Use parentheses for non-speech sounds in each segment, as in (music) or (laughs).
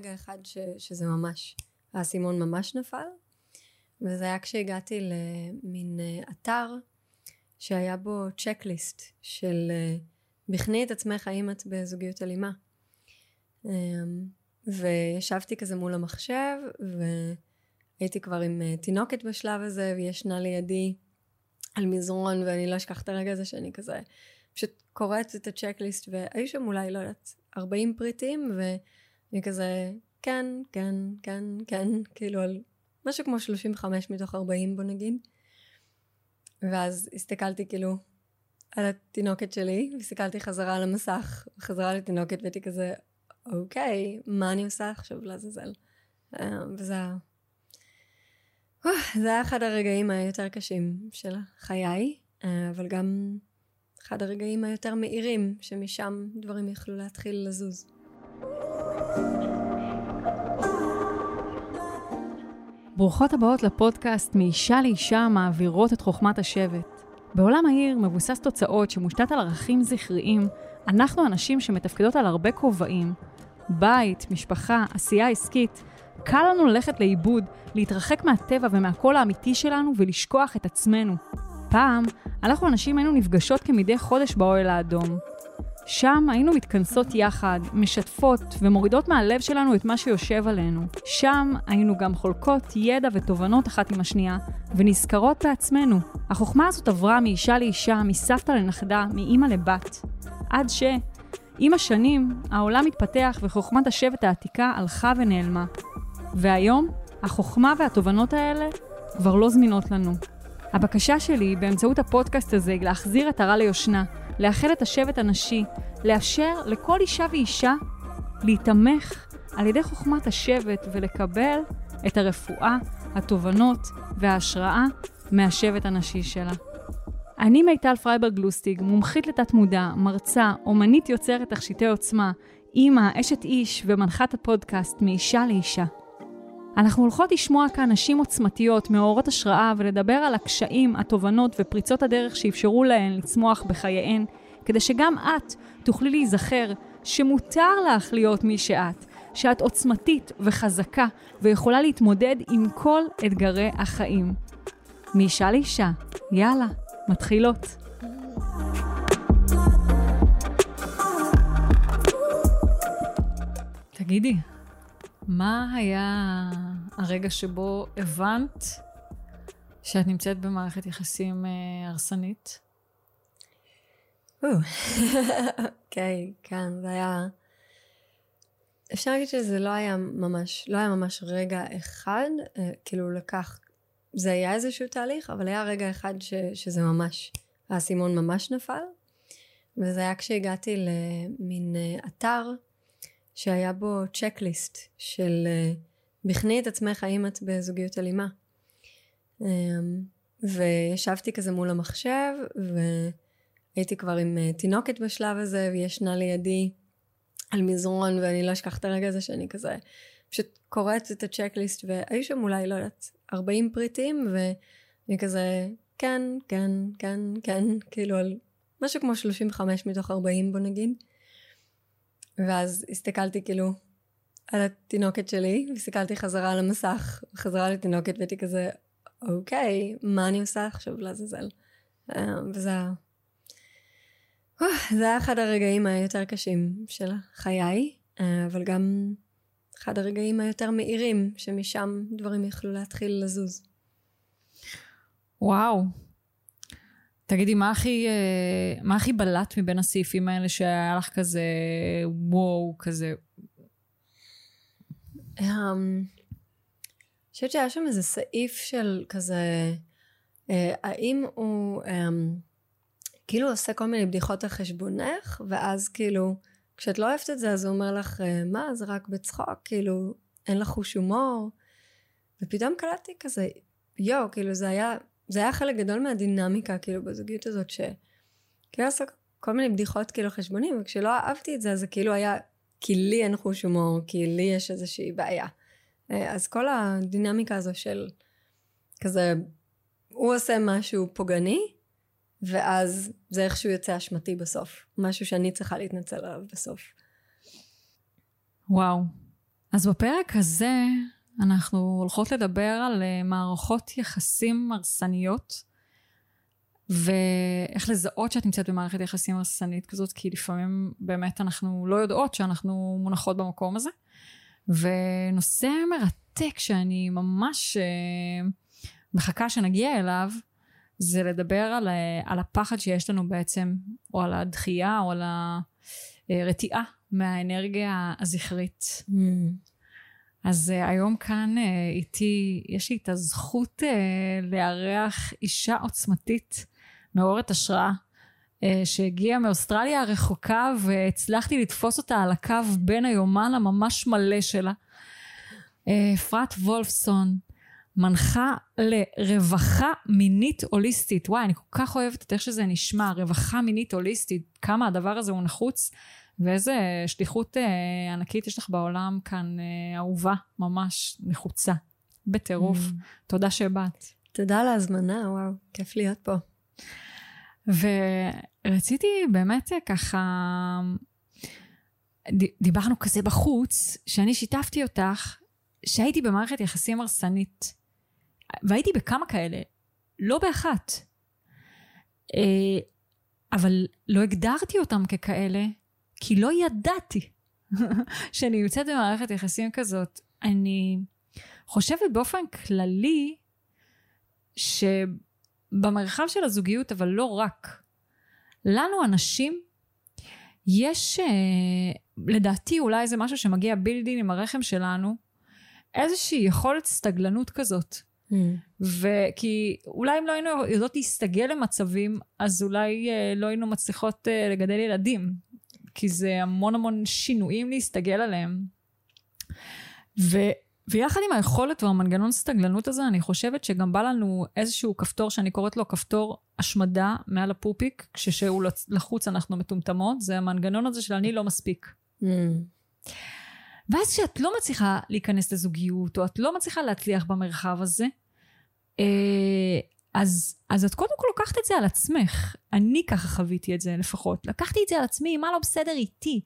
רגע אחד ש, שזה ממש, האסימון ממש נפל, וזה היה כשהגעתי למין אה, אתר שהיה בו צ'קליסט של אה, בחני את עצמך האם את בזוגיות אלימה. אמ, וישבתי כזה מול המחשב, והייתי כבר עם אה, תינוקת בשלב הזה, והיא ישנה לידי על מזרון, ואני לא אשכח את הרגע הזה שאני כזה פשוט קוראת את הצ'קליסט, והיו שם אולי, לא יודעת, 40 פריטים, ואני כזה, כן, כן, כן, כן, כאילו על משהו כמו 35 מתוך 40 בוא נגיד. ואז הסתכלתי כאילו על התינוקת שלי, והסתכלתי חזרה על המסך, חזרה לתינוקת, והייתי כזה, אוקיי, מה אני עושה עכשיו לעזאזל? אה, וזה היה... זה היה אחד הרגעים היותר קשים של חיי, אה, אבל גם אחד הרגעים היותר מאירים, שמשם דברים יכלו להתחיל לזוז. ברוכות הבאות לפודקאסט מאישה לאישה מעבירות את חוכמת השבט. בעולם העיר מבוסס תוצאות שמושתת על ערכים זכריים, אנחנו אנשים שמתפקדות על הרבה כובעים. בית, משפחה, עשייה עסקית. קל לנו ללכת לאיבוד, להתרחק מהטבע ומהקול האמיתי שלנו ולשכוח את עצמנו. פעם, אנחנו הנשים היינו נפגשות כמדי חודש באוהל האדום. שם היינו מתכנסות יחד, משתפות ומורידות מהלב שלנו את מה שיושב עלינו. שם היינו גם חולקות ידע ותובנות אחת עם השנייה, ונזכרות בעצמנו. החוכמה הזאת עברה מאישה לאישה, מסבתא לנכדה, מאימא לבת. עד ש... עם השנים, העולם התפתח וחוכמת השבט העתיקה הלכה ונעלמה. והיום, החוכמה והתובנות האלה כבר לא זמינות לנו. הבקשה שלי באמצעות הפודקאסט הזה להחזיר את הרע ליושנה, לאחד את השבט הנשי, לאפשר לכל אישה ואישה להיתמך על ידי חוכמת השבט ולקבל את הרפואה, התובנות וההשראה מהשבט הנשי שלה. אני מיטל פרייברג גלוסטיג, מומחית לתת מודע, מרצה, אומנית יוצרת תכשיטי עוצמה, אימא, אשת איש ומנחת הפודקאסט מאישה לאישה. אנחנו הולכות לשמוע כאן נשים עוצמתיות, מאורות השראה, ולדבר על הקשיים, התובנות ופריצות הדרך שאפשרו להן לצמוח בחייהן, כדי שגם את תוכלי להיזכר שמותר לך להיות מי שאת, שאת עוצמתית וחזקה ויכולה להתמודד עם כל אתגרי החיים. מאישה לאישה, יאללה, מתחילות. תגידי, מה היה הרגע שבו הבנת שאת נמצאת במערכת יחסים אה, הרסנית? אוקיי, כן, זה היה... אפשר להגיד שזה לא היה ממש, לא היה ממש רגע אחד, אה, כאילו לקח, זה היה איזשהו תהליך, אבל היה רגע אחד ש, שזה ממש, האסימון ממש נפל, וזה היה כשהגעתי למין אה, אתר שהיה בו צ'קליסט של אה, בחני את עצמך האם את בזוגיות אלימה. אמ, וישבתי כזה מול המחשב והייתי כבר עם אה, תינוקת בשלב הזה והיא ישנה לידי על מזרון ואני לא אשכח את הרגע הזה שאני כזה פשוט קוראת את הצ'קליסט והיו שם אולי לא יודעת 40 פריטים ואני כזה כן כן כן כן כאילו על משהו כמו 35 מתוך 40 בוא נגיד ואז הסתכלתי כאילו על התינוקת שלי, והסתכלתי חזרה על המסך, חזרה לתינוקת, והייתי כזה, אוקיי, מה אני עושה עכשיו לעזאזל? אה, וזה. זה היה אחד הרגעים היותר קשים של חיי, אה, אבל גם אחד הרגעים היותר מאירים, שמשם דברים יכלו להתחיל לזוז. וואו, תגידי, מה הכי, אה, מה הכי בלט מבין הסעיפים האלה שהיה לך כזה וואו, כזה? אמ, אני חושבת שהיה שם איזה סעיף של כזה, אה, האם הוא אמ, כאילו עושה כל מיני בדיחות על חשבונך, ואז כאילו, כשאת לא אוהבת את זה, אז הוא אומר לך, אה, מה, זה רק בצחוק, כאילו, אין לך חוש הומור. ופתאום קלטתי כזה, יואו, כאילו זה היה זה היה חלק גדול מהדינמיקה כאילו בזוגיות הזאת שכאילו עשה כל מיני בדיחות כאילו חשבונים וכשלא אהבתי את זה אז זה כאילו היה כי לי אין חוש הומור כי לי יש איזושהי בעיה אה, אז כל הדינמיקה הזו של כזה הוא עושה משהו פוגעני ואז זה איכשהו יוצא אשמתי בסוף משהו שאני צריכה להתנצל עליו בסוף. וואו אז בפרק הזה אנחנו הולכות לדבר על אה, מערכות יחסים הרסניות, ואיך לזהות שאת נמצאת במערכת יחסים הרסנית כזאת, כי לפעמים באמת אנחנו לא יודעות שאנחנו מונחות במקום הזה. ונושא מרתק שאני ממש אה, מחכה שנגיע אליו, זה לדבר על, אה, על הפחד שיש לנו בעצם, או על הדחייה, או על הרתיעה מהאנרגיה הזכרית. Mm. אז uh, היום כאן uh, איתי, יש לי את הזכות uh, לארח אישה עוצמתית, מעוררת השראה, uh, שהגיעה מאוסטרליה הרחוקה והצלחתי לתפוס אותה על הקו בין היומן הממש מלא שלה. אפרת uh, וולפסון, מנחה לרווחה מינית הוליסטית. וואי, אני כל כך אוהבת את איך שזה נשמע, רווחה מינית הוליסטית, כמה הדבר הזה הוא נחוץ. ואיזה שליחות אה, ענקית יש לך בעולם כאן, אה, אהובה, ממש נחוצה, בטירוף. Mm. תודה שבאת. תודה על ההזמנה, וואו, כיף להיות פה. ורציתי באמת אה, ככה, דיברנו כזה בחוץ, שאני שיתפתי אותך שהייתי במערכת יחסים הרסנית. והייתי בכמה כאלה, לא באחת. אה, אבל לא הגדרתי אותם ככאלה, כי לא ידעתי (laughs) שאני נמצאת במערכת יחסים כזאת. אני חושבת באופן כללי שבמרחב של הזוגיות, אבל לא רק, לנו הנשים יש, אה, לדעתי אולי זה משהו שמגיע בילדין עם הרחם שלנו, איזושהי יכולת סתגלנות כזאת. Mm. וכי אולי אם לא היינו יודעות להסתגל למצבים, אז אולי אה, לא היינו מצליחות אה, לגדל ילדים. כי זה המון המון שינויים להסתגל עליהם. ו, ויחד עם היכולת והמנגנון סתגלנות הזה, אני חושבת שגם בא לנו איזשהו כפתור שאני קוראת לו כפתור השמדה מעל הפופיק, כשהוא לחוץ אנחנו מטומטמות, זה המנגנון הזה של אני לא מספיק. Mm. ואז כשאת לא מצליחה להיכנס לזוגיות, או את לא מצליחה להצליח במרחב הזה, אה, אז, אז את קודם כל לוקחת את זה על עצמך. אני ככה חוויתי את זה לפחות. לקחתי את זה על עצמי, מה לא בסדר איתי.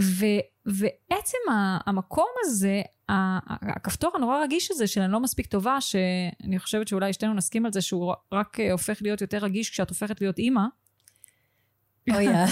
ו, ועצם המקום הזה, הכפתור הנורא רגיש הזה של אני לא מספיק טובה, שאני חושבת שאולי שתינו נסכים על זה שהוא רק אה, הופך להיות יותר רגיש כשאת הופכת להיות אימא. אוי, oh, (laughs)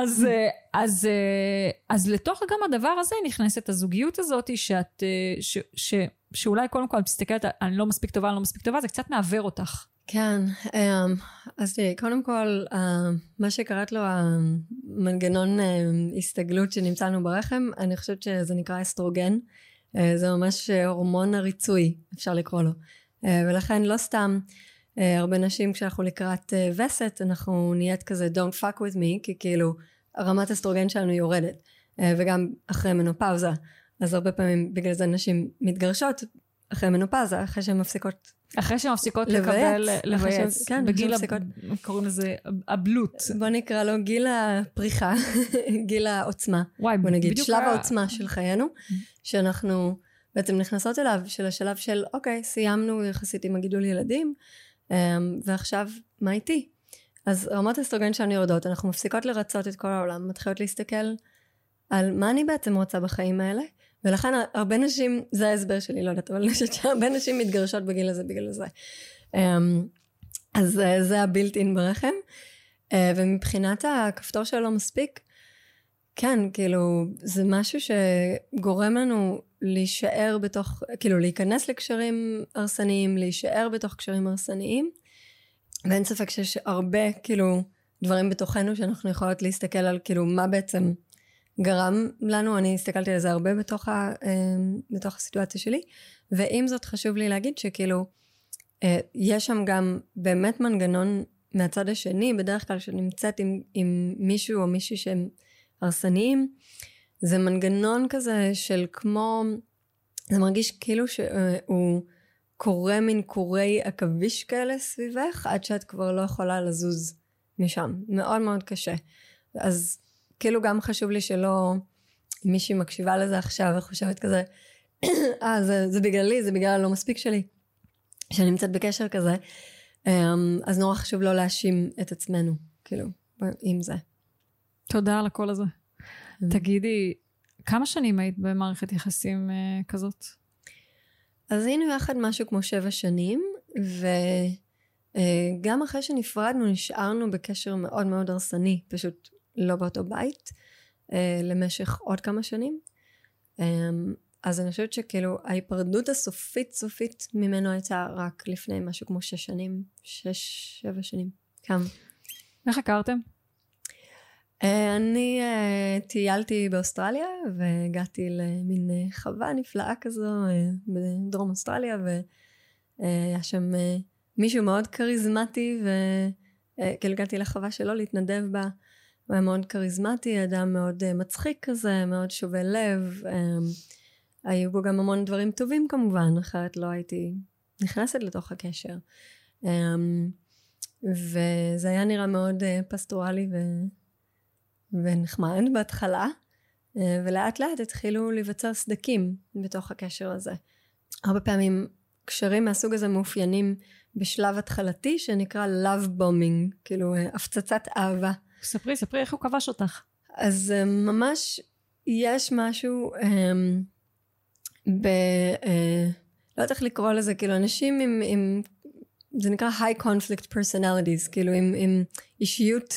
אז, אה, אז, אה, אז לתוך גם הדבר הזה נכנסת הזוגיות הזאת שאת, ש, ש, שאולי קודם כל את מסתכלת, אני לא מספיק טובה, אני לא מספיק טובה, זה קצת מעוור אותך. כן, אמ, אז תראי, קודם כל, אה, מה שקראת לו המנגנון אה, הסתגלות שנמצא לנו ברחם, אני חושבת שזה נקרא אסטרוגן. אה, זה ממש הורמון הריצוי, אפשר לקרוא לו. ולכן לא סתם הרבה נשים כשאנחנו לקראת וסת, אנחנו נהיית כזה don't fuck with me, כי כאילו רמת אסטרוגן שלנו יורדת. וגם אחרי מנופאוזה. אז הרבה פעמים בגלל זה נשים מתגרשות אחרי מנופזה, אחרי שהן מפסיקות אחרי שהן מפסיקות לקבל, לבייץ, כן, בגיל, מפסיקות... קוראים לזה הבלוט. בוא נקרא לו גיל הפריחה, (laughs) גיל העוצמה. וואי, בוא נגיד, שלב היה... העוצמה של חיינו, שאנחנו בעצם נכנסות אליו, של השלב של, אוקיי, סיימנו יחסית עם הגידול ילדים, ועכשיו, מה איתי? אז רמות אסטרוגן שלנו יורדות, אנחנו מפסיקות לרצות את כל העולם, מתחילות להסתכל על מה אני בעצם רוצה בחיים האלה, ולכן הרבה נשים, זה ההסבר שלי, לא יודעת, אבל אני חושבת שהרבה נשים מתגרשות בגיל הזה בגלל זה. אמ, אז אה, זה הבילט אין ברחם. אה, ומבחינת הכפתור שלא מספיק, כן, כאילו, זה משהו שגורם לנו להישאר בתוך, כאילו, להיכנס לקשרים הרסניים, להישאר בתוך קשרים הרסניים. ואין ספק שיש הרבה, כאילו, דברים בתוכנו שאנחנו יכולות להסתכל על, כאילו, מה בעצם גרם לנו, אני הסתכלתי על זה הרבה בתוך, ה, אמ, בתוך הסיטואציה שלי, ועם זאת חשוב לי להגיד שכאילו, אה, יש שם גם באמת מנגנון מהצד השני, בדרך כלל שנמצאת עם, עם מישהו או מישהי שהם הרסניים, זה מנגנון כזה של כמו, זה מרגיש כאילו שהוא קורא מין קורי עכביש כאלה סביבך, עד שאת כבר לא יכולה לזוז משם. מאוד מאוד קשה. אז כאילו גם חשוב לי שלא, מישהי מקשיבה לזה עכשיו וחושבת כזה, (coughs) אה, זה, זה בגללי, זה בגלל הלא מספיק שלי, שאני נמצאת בקשר כזה, אמ, אז נורא חשוב לא להאשים את עצמנו, כאילו, עם זה. תודה על הקול הזה. Mm. תגידי, כמה שנים היית במערכת יחסים uh, כזאת? אז היינו יחד משהו כמו שבע שנים, וגם uh, אחרי שנפרדנו נשארנו בקשר מאוד מאוד הרסני, פשוט לא באותו בית, uh, למשך עוד כמה שנים. Um, אז אני חושבת שכאילו ההיפרדות הסופית סופית ממנו הייתה רק לפני משהו כמו שש שנים, שש, שבע שנים. כמה? איך הכרתם? אה, אני uh, טיילתי באוסטרליה והגעתי למין uh, חווה נפלאה כזו בדרום אוסטרליה והיה שם מישהו מאוד כריזמטי וכאילו הגעתי לחווה שלו להתנדב בה. הוא היה מאוד כריזמטי, אדם מאוד מצחיק כזה, מאוד שובה לב. היו בו גם המון דברים טובים כמובן, אחרת לא הייתי נכנסת לתוך הקשר. וזה היה נראה מאוד פסטורלי ו... ונחמד בהתחלה, uh, ולאט לאט התחילו להיווצר סדקים בתוך הקשר הזה. הרבה פעמים קשרים מהסוג הזה מאופיינים בשלב התחלתי שנקרא love bombing, כאילו uh, הפצצת אהבה. ספרי, ספרי איך הוא כבש אותך. אז uh, ממש יש משהו um, ב... Uh, לא יודעת איך לקרוא לזה, כאילו אנשים עם, עם זה נקרא high conflict personalities, כאילו עם, עם אישיות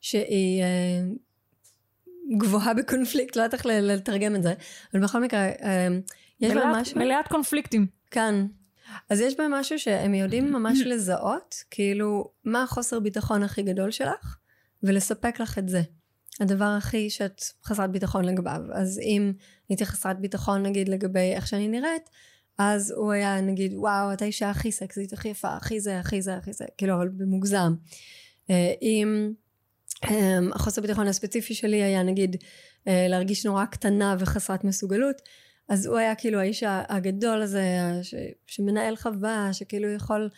שהיא uh, גבוהה בקונפליקט, לא יודעת איך לתרגם את זה, אבל בכל מקרה, uh, יש בהם משהו... מלאת קונפליקטים. כן. אז יש בהם משהו שהם יודעים ממש (clears throat) לזהות, כאילו, מה החוסר ביטחון הכי גדול שלך, ולספק לך את זה. הדבר הכי שאת חסרת ביטחון לגביו. אז אם הייתי חסרת ביטחון נגיד לגבי איך שאני נראית, אז הוא היה נגיד וואו את האישה הכי סקסית הכי יפה הכי זה הכי זה הכי זה כאילו אבל במוגזם אה, אם החוסר ביטחון הספציפי שלי היה נגיד אה, להרגיש נורא קטנה וחסרת מסוגלות. אז הוא היה כאילו האיש הגדול הזה ש, שמנהל חווה שכאילו יכול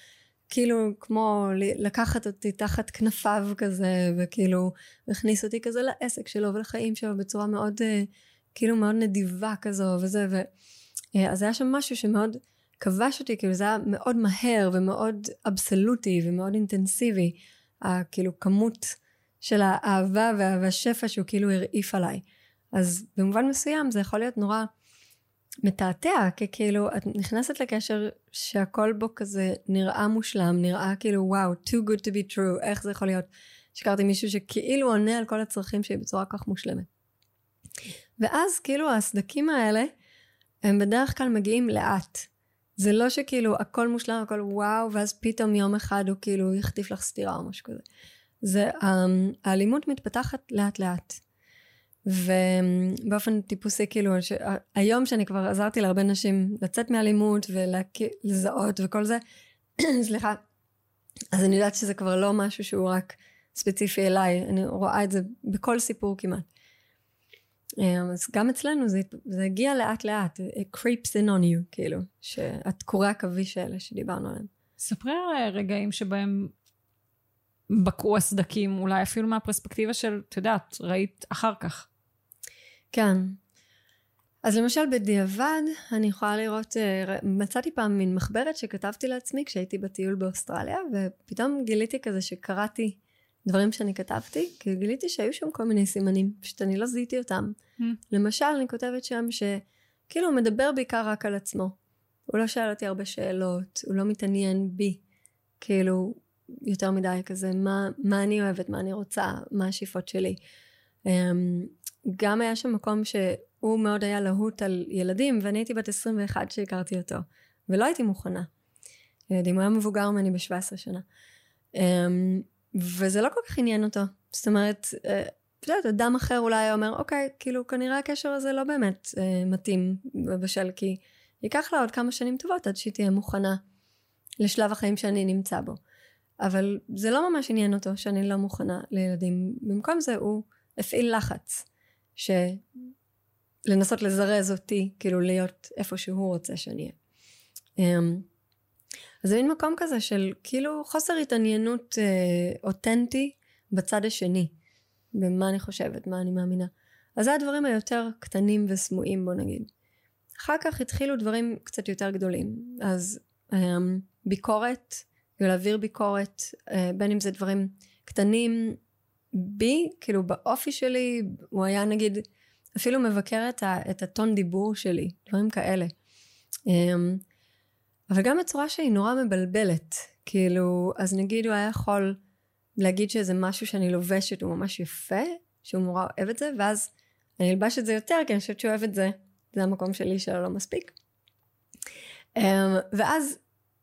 כאילו כמו לקחת אותי תחת כנפיו כזה וכאילו הכניס אותי כזה לעסק שלו ולחיים שלו בצורה מאוד אה, כאילו מאוד נדיבה כזו וזה ו... אה, אז היה שם משהו שמאוד כבש אותי, כאילו זה היה מאוד מהר ומאוד אבסולוטי ומאוד אינטנסיבי, כאילו כמות של האהבה והשפע שהוא כאילו הרעיף עליי. אז במובן מסוים זה יכול להיות נורא מתעתע, כי כאילו את נכנסת לקשר שהכל בו כזה נראה מושלם, נראה כאילו וואו, too good to be true, איך זה יכול להיות שהכרתי מישהו שכאילו עונה על כל הצרכים שלי בצורה כך מושלמת. ואז כאילו הסדקים האלה הם בדרך כלל מגיעים לאט. זה לא שכאילו הכל מושלם, הכל וואו, ואז פתאום יום אחד הוא כאילו יחטיף לך סטירה או משהו כזה. זה, um, האלימות מתפתחת לאט לאט. ובאופן טיפוסי כאילו, ש... היום שאני כבר עזרתי להרבה נשים לצאת מאלימות ולזהות וכל זה, (clears throat) סליחה, אז אני יודעת שזה כבר לא משהו שהוא רק ספציפי אליי, אני רואה את זה בכל סיפור כמעט. אמ, אז גם אצלנו זה, זה הגיע לאט לאט, it creeps in on you, כאילו, שהקורי עכביש האלה שדיברנו עליהם. ספרי על רגעים שבהם בקעו הסדקים, אולי אפילו מהפרספקטיבה של, את יודעת, ראית אחר כך. כן. אז למשל בדיעבד, אני יכולה לראות, אה, מצאתי פעם מין מחברת שכתבתי לעצמי כשהייתי בטיול באוסטרליה, ופתאום גיליתי כזה שקראתי דברים שאני כתבתי, כי גיליתי שהיו שם כל מיני סימנים, פשוט אני לא זיהיתי אותם. Mm. למשל, אני כותבת שם שכאילו הוא מדבר בעיקר רק על עצמו. הוא לא שאל אותי הרבה שאלות, הוא לא מתעניין בי. כאילו, יותר מדי כזה, מה, מה אני אוהבת, מה אני רוצה, מה השאיפות שלי. Um, גם היה שם מקום שהוא מאוד היה להוט על ילדים, ואני הייתי בת 21 כשהכרתי אותו, ולא הייתי מוכנה. ילדים, הוא היה מבוגר ממני ב-17 שנה. Um, וזה לא כל כך עניין אותו. זאת אומרת, אה, את יודעת, אדם אחר אולי אומר, אוקיי, כאילו כנראה הקשר הזה לא באמת אה, מתאים ובשל, כי ייקח לה עוד כמה שנים טובות עד שהיא תהיה מוכנה לשלב החיים שאני נמצא בו. אבל זה לא ממש עניין אותו שאני לא מוכנה לילדים. במקום זה הוא הפעיל לחץ, שלנסות לזרז אותי, כאילו להיות איפה שהוא רוצה שאני אהיה. אמ, אז זה מין מקום כזה של כאילו חוסר התעניינות אה, אותנטי בצד השני, במה אני חושבת, מה אני מאמינה. אז זה הדברים היותר קטנים וסמויים בוא נגיד. אחר כך התחילו דברים קצת יותר גדולים. אז אה, ביקורת, להעביר ביקורת, אה, בין אם זה דברים קטנים בי, כאילו באופי שלי, הוא היה נגיד, אפילו מבקר את, ה, את הטון דיבור שלי, דברים כאלה. אמ, אבל גם בצורה שהיא נורא מבלבלת. כאילו, אז נגיד הוא היה יכול להגיד שזה משהו שאני לובשת הוא ממש יפה, שהוא נורא אוהב את זה, ואז אני אלבש את זה יותר, כי אני חושבת שהוא אוהב את זה. זה המקום שלי שלו לא מספיק. Um, ואז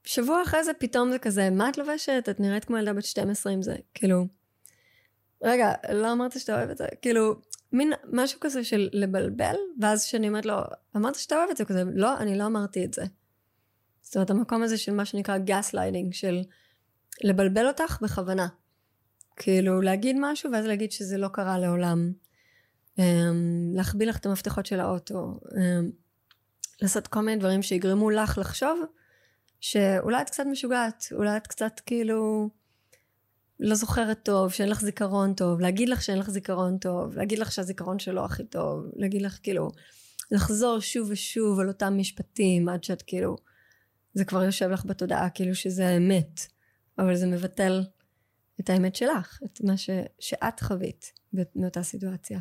שבוע אחרי זה פתאום זה כזה, מה את לובשת? את נראית כמו ילדה בת 12 עם זה. כאילו, רגע, לא אמרת שאתה אוהב את זה? כאילו, מין משהו כזה של לבלבל, ואז כשאני אומרת לו, אמרת שאתה אוהב את זה? כזה, לא, אני לא אמרתי את זה. זאת אומרת, המקום הזה של מה שנקרא גס ליידינג, של לבלבל אותך בכוונה. כאילו, להגיד משהו ואז להגיד שזה לא קרה לעולם. Um, להחביא לך את המפתחות של האוטו. Um, לעשות כל מיני דברים שיגרמו לך לחשוב שאולי את קצת משוגעת, אולי את קצת כאילו לא זוכרת טוב, שאין לך זיכרון טוב, להגיד לך שאין לך זיכרון טוב, להגיד לך שהזיכרון שלו הכי טוב, להגיד לך כאילו, לחזור שוב ושוב על אותם משפטים עד שאת כאילו, זה כבר יושב לך בתודעה כאילו שזה האמת, אבל זה מבטל את האמת שלך, את מה ש, שאת חווית מאותה סיטואציה.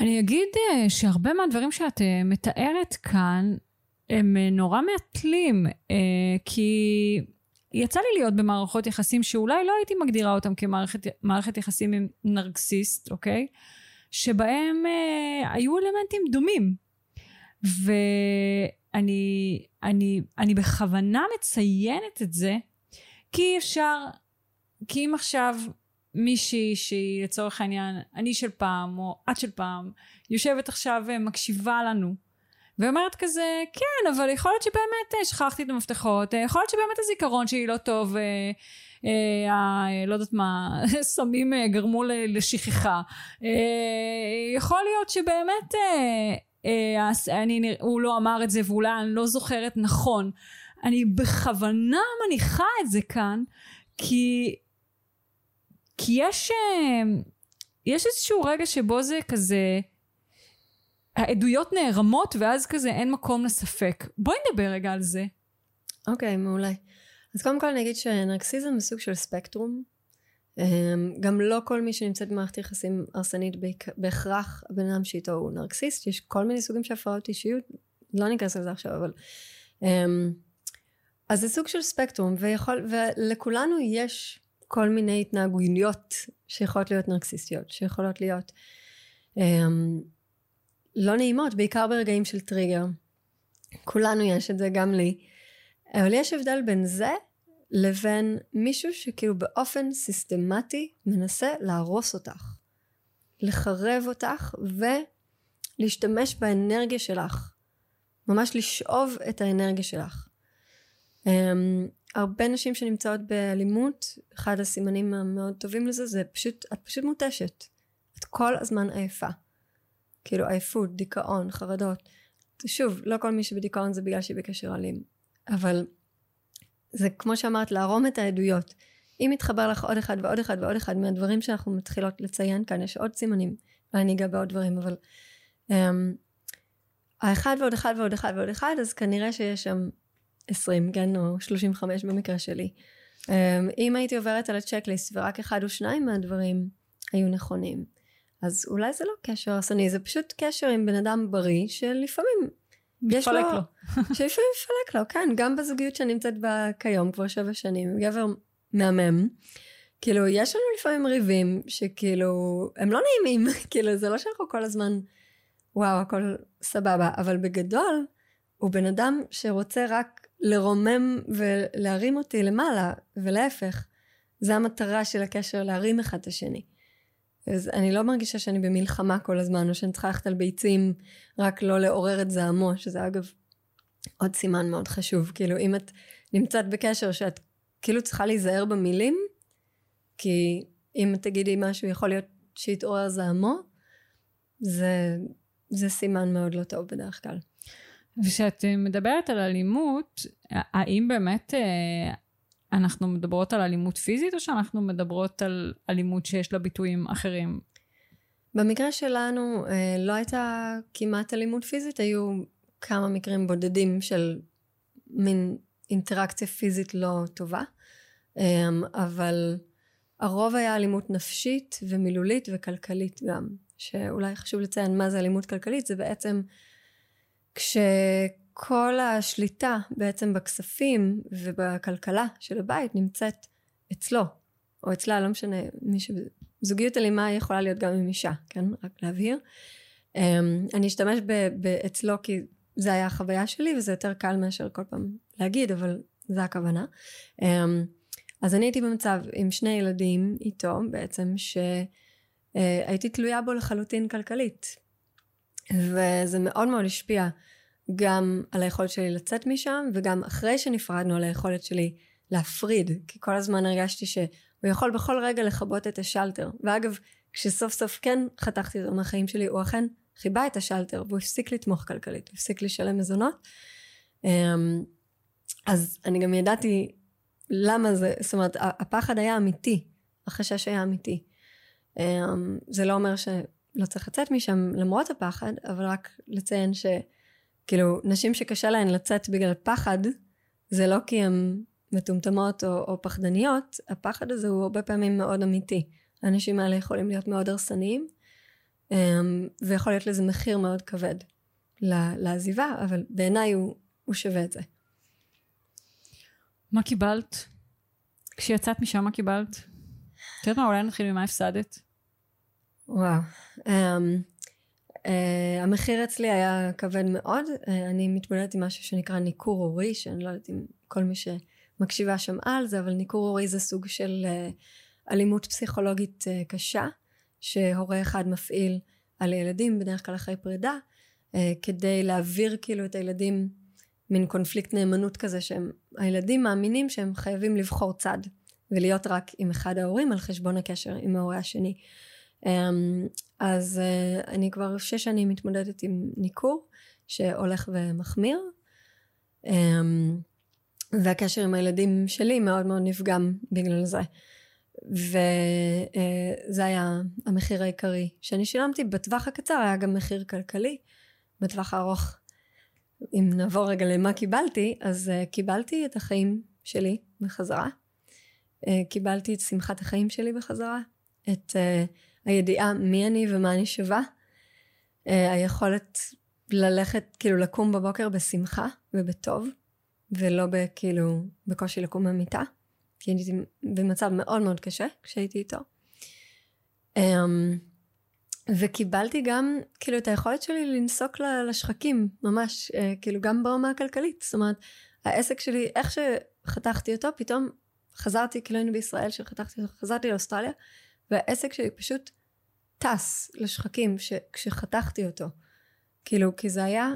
אני אגיד אה, שהרבה מהדברים שאת אה, מתארת כאן הם אה, נורא מעטלים, כי יצא לי להיות במערכות יחסים שאולי לא הייתי מגדירה אותם כמערכת יחסים עם נרקסיסט, אוקיי? שבהם אה, היו אלמנטים דומים. ואני אני, אני בכוונה מציינת את זה, כי אפשר, כי אם עכשיו מישהי שהיא לצורך העניין אני של פעם או את של פעם יושבת עכשיו ומקשיבה לנו ואומרת כזה כן אבל יכול להיות שבאמת אה, שכחתי את המפתחות אה, יכול להיות שבאמת הזיכרון שלי לא טוב אה, אה, לא יודעת מה (laughs) סמים אה, גרמו לשכחה. אה, יכול להיות שבאמת אה, אה, אני, הוא לא אמר את זה ואולי אני לא זוכרת נכון. אני בכוונה מניחה את זה כאן כי כי יש, אה, יש איזשהו רגע שבו זה כזה, העדויות נערמות ואז כזה אין מקום לספק. בואי נדבר רגע על זה. אוקיי, okay, מעולה. אז קודם כל אני אגיד שנרקסיזם זה סוג של ספקטרום. אמ, גם לא כל מי שנמצאת במערכת יחסים הרסנית בהכרח הבן אדם שאיתו הוא נרקסיסט, יש כל מיני סוגים של הפרעות אישיות, לא ניכנס לזה עכשיו, אבל... אמ, אז זה סוג של ספקטרום, ויכול, ולכולנו יש כל מיני התנהגויות שיכולות להיות נרקסיסטיות, שיכולות להיות um, לא נעימות, בעיקר ברגעים של טריגר. כולנו יש את זה, גם לי. אבל יש הבדל בין זה לבין מישהו שכאילו באופן סיסטמטי מנסה להרוס אותך, לחרב אותך ולהשתמש באנרגיה שלך, ממש לשאוב את האנרגיה שלך. Um, הרבה נשים שנמצאות באלימות, אחד הסימנים המאוד טובים לזה זה פשוט, את פשוט מותשת. את כל הזמן עייפה. כאילו עייפות, דיכאון, חרדות. שוב, לא כל מי שבדיכאון זה בגלל שהיא בקשר אלים. אבל זה כמו שאמרת, לערום את העדויות. אם יתחבר לך עוד אחד ועוד אחד ועוד אחד מהדברים שאנחנו מתחילות לציין כאן, יש עוד סימנים, ואני אגע בעוד דברים, אבל um, האחד ועוד אחד ועוד אחד ועוד אחד, אז כנראה שיש שם 20, כן, או 35 במקרה שלי. Um, אם הייתי עוברת על הצ'קליסט ורק אחד או שניים מהדברים היו נכונים, אז אולי זה לא קשר הרסני, זה פשוט קשר עם בן אדם בריא שלפעמים יש לו... לו. (laughs) שלפעמים מפלק לו, כן, גם בזוגיות שאני נמצאת בה כיום, כבר שבע שנים, גבר מהמם. כאילו, יש לנו לפעמים ריבים שכאילו, הם לא נעימים, (laughs) כאילו, זה לא שאנחנו כל הזמן, וואו, הכל סבבה, אבל בגדול, הוא בן אדם שרוצה רק לרומם ולהרים אותי למעלה, ולהפך. זה המטרה של הקשר, להרים אחד את השני. אז אני לא מרגישה שאני במלחמה כל הזמן, או שאני צריכה ללכת על ביצים, רק לא לעורר את זעמו, שזה אגב עוד סימן מאוד חשוב. כאילו, אם את נמצאת בקשר שאת כאילו צריכה להיזהר במילים, כי אם תגידי משהו יכול להיות שיתעורר זעמו, זה, זה סימן מאוד לא טוב בדרך כלל. וכשאת מדברת על אלימות, האם באמת אה, אנחנו מדברות על אלימות פיזית או שאנחנו מדברות על אלימות שיש לה ביטויים אחרים? במקרה שלנו אה, לא הייתה כמעט אלימות פיזית, היו כמה מקרים בודדים של מין אינטראקציה פיזית לא טובה, אה, אבל הרוב היה אלימות נפשית ומילולית וכלכלית גם. שאולי חשוב לציין מה זה אלימות כלכלית, זה בעצם כשכל השליטה בעצם בכספים ובכלכלה של הבית נמצאת אצלו, או אצלה, לא משנה, מי ש... זוגיות אלימה יכולה להיות גם עם אישה, כן? רק להבהיר. Um, אני אשתמש באצלו כי זה היה החוויה שלי וזה יותר קל מאשר כל פעם להגיד, אבל זה הכוונה. Um, אז אני הייתי במצב עם שני ילדים איתו בעצם, שהייתי תלויה בו לחלוטין כלכלית. וזה מאוד מאוד השפיע גם על היכולת שלי לצאת משם, וגם אחרי שנפרדנו על היכולת שלי להפריד, כי כל הזמן הרגשתי שהוא יכול בכל רגע לכבות את השלטר. ואגב, כשסוף סוף כן חתכתי אותו מהחיים שלי, הוא אכן חיבה את השלטר, והוא הפסיק לתמוך כלכלית, הוא הפסיק לשלם מזונות. אמ, אז אני גם ידעתי למה זה, זאת אומרת, הפחד היה אמיתי, החשש היה אמיתי. אמ, זה לא אומר שלא צריך לצאת משם למרות הפחד, אבל רק לציין שכאילו, נשים שקשה להן לצאת בגלל פחד, זה לא כי הן מטומטמות או, או פחדניות, הפחד הזה הוא הרבה פעמים מאוד אמיתי. האנשים האלה יכולים להיות מאוד הרסניים, אמ, ויכול להיות לזה מחיר מאוד כבד לעזיבה, אבל בעיניי הוא, הוא שווה את זה. מה קיבלת? כשיצאת משם, מה קיבלת? את יודעת מה, אולי נתחיל ממה הפסדת? וואו. Um, uh, המחיר אצלי היה כבד מאוד. Uh, אני מתמודדת עם משהו שנקרא ניכור הורי, שאני לא יודעת אם כל מי שמקשיבה שמעה על זה, אבל ניכור הורי זה סוג של uh, אלימות פסיכולוגית uh, קשה, שהורה אחד מפעיל על ילדים, בדרך כלל אחרי פרידה, uh, כדי להעביר כאילו את הילדים מין קונפליקט נאמנות כזה שהם, הילדים מאמינים שהם חייבים לבחור צד ולהיות רק עם אחד ההורים על חשבון הקשר עם ההורה השני. אמ, אז אה, אני כבר שש שנים מתמודדת עם ניכור שהולך ומחמיר. אמ, והקשר עם הילדים שלי מאוד מאוד נפגם בגלל זה. וזה אה, היה המחיר העיקרי שאני שילמתי. בטווח הקצר היה גם מחיר כלכלי, בטווח הארוך אם נעבור רגע למה קיבלתי, אז uh, קיבלתי את החיים שלי בחזרה. Uh, קיבלתי את שמחת החיים שלי בחזרה, את uh, הידיעה מי אני ומה אני שווה, uh, היכולת ללכת, כאילו לקום בבוקר בשמחה ובטוב, ולא בכאילו בקושי לקום מהמיטה, כי הייתי במצב מאוד מאוד קשה כשהייתי איתו. Um, וקיבלתי גם כאילו את היכולת שלי לנסוק לשחקים ממש אה, כאילו גם ברמה הכלכלית זאת אומרת העסק שלי איך שחתכתי אותו פתאום חזרתי כאילו היינו בישראל שחתכתי אותו חזרתי לאוסטרליה והעסק שלי פשוט טס לשחקים ש, כשחתכתי אותו כאילו כי זה היה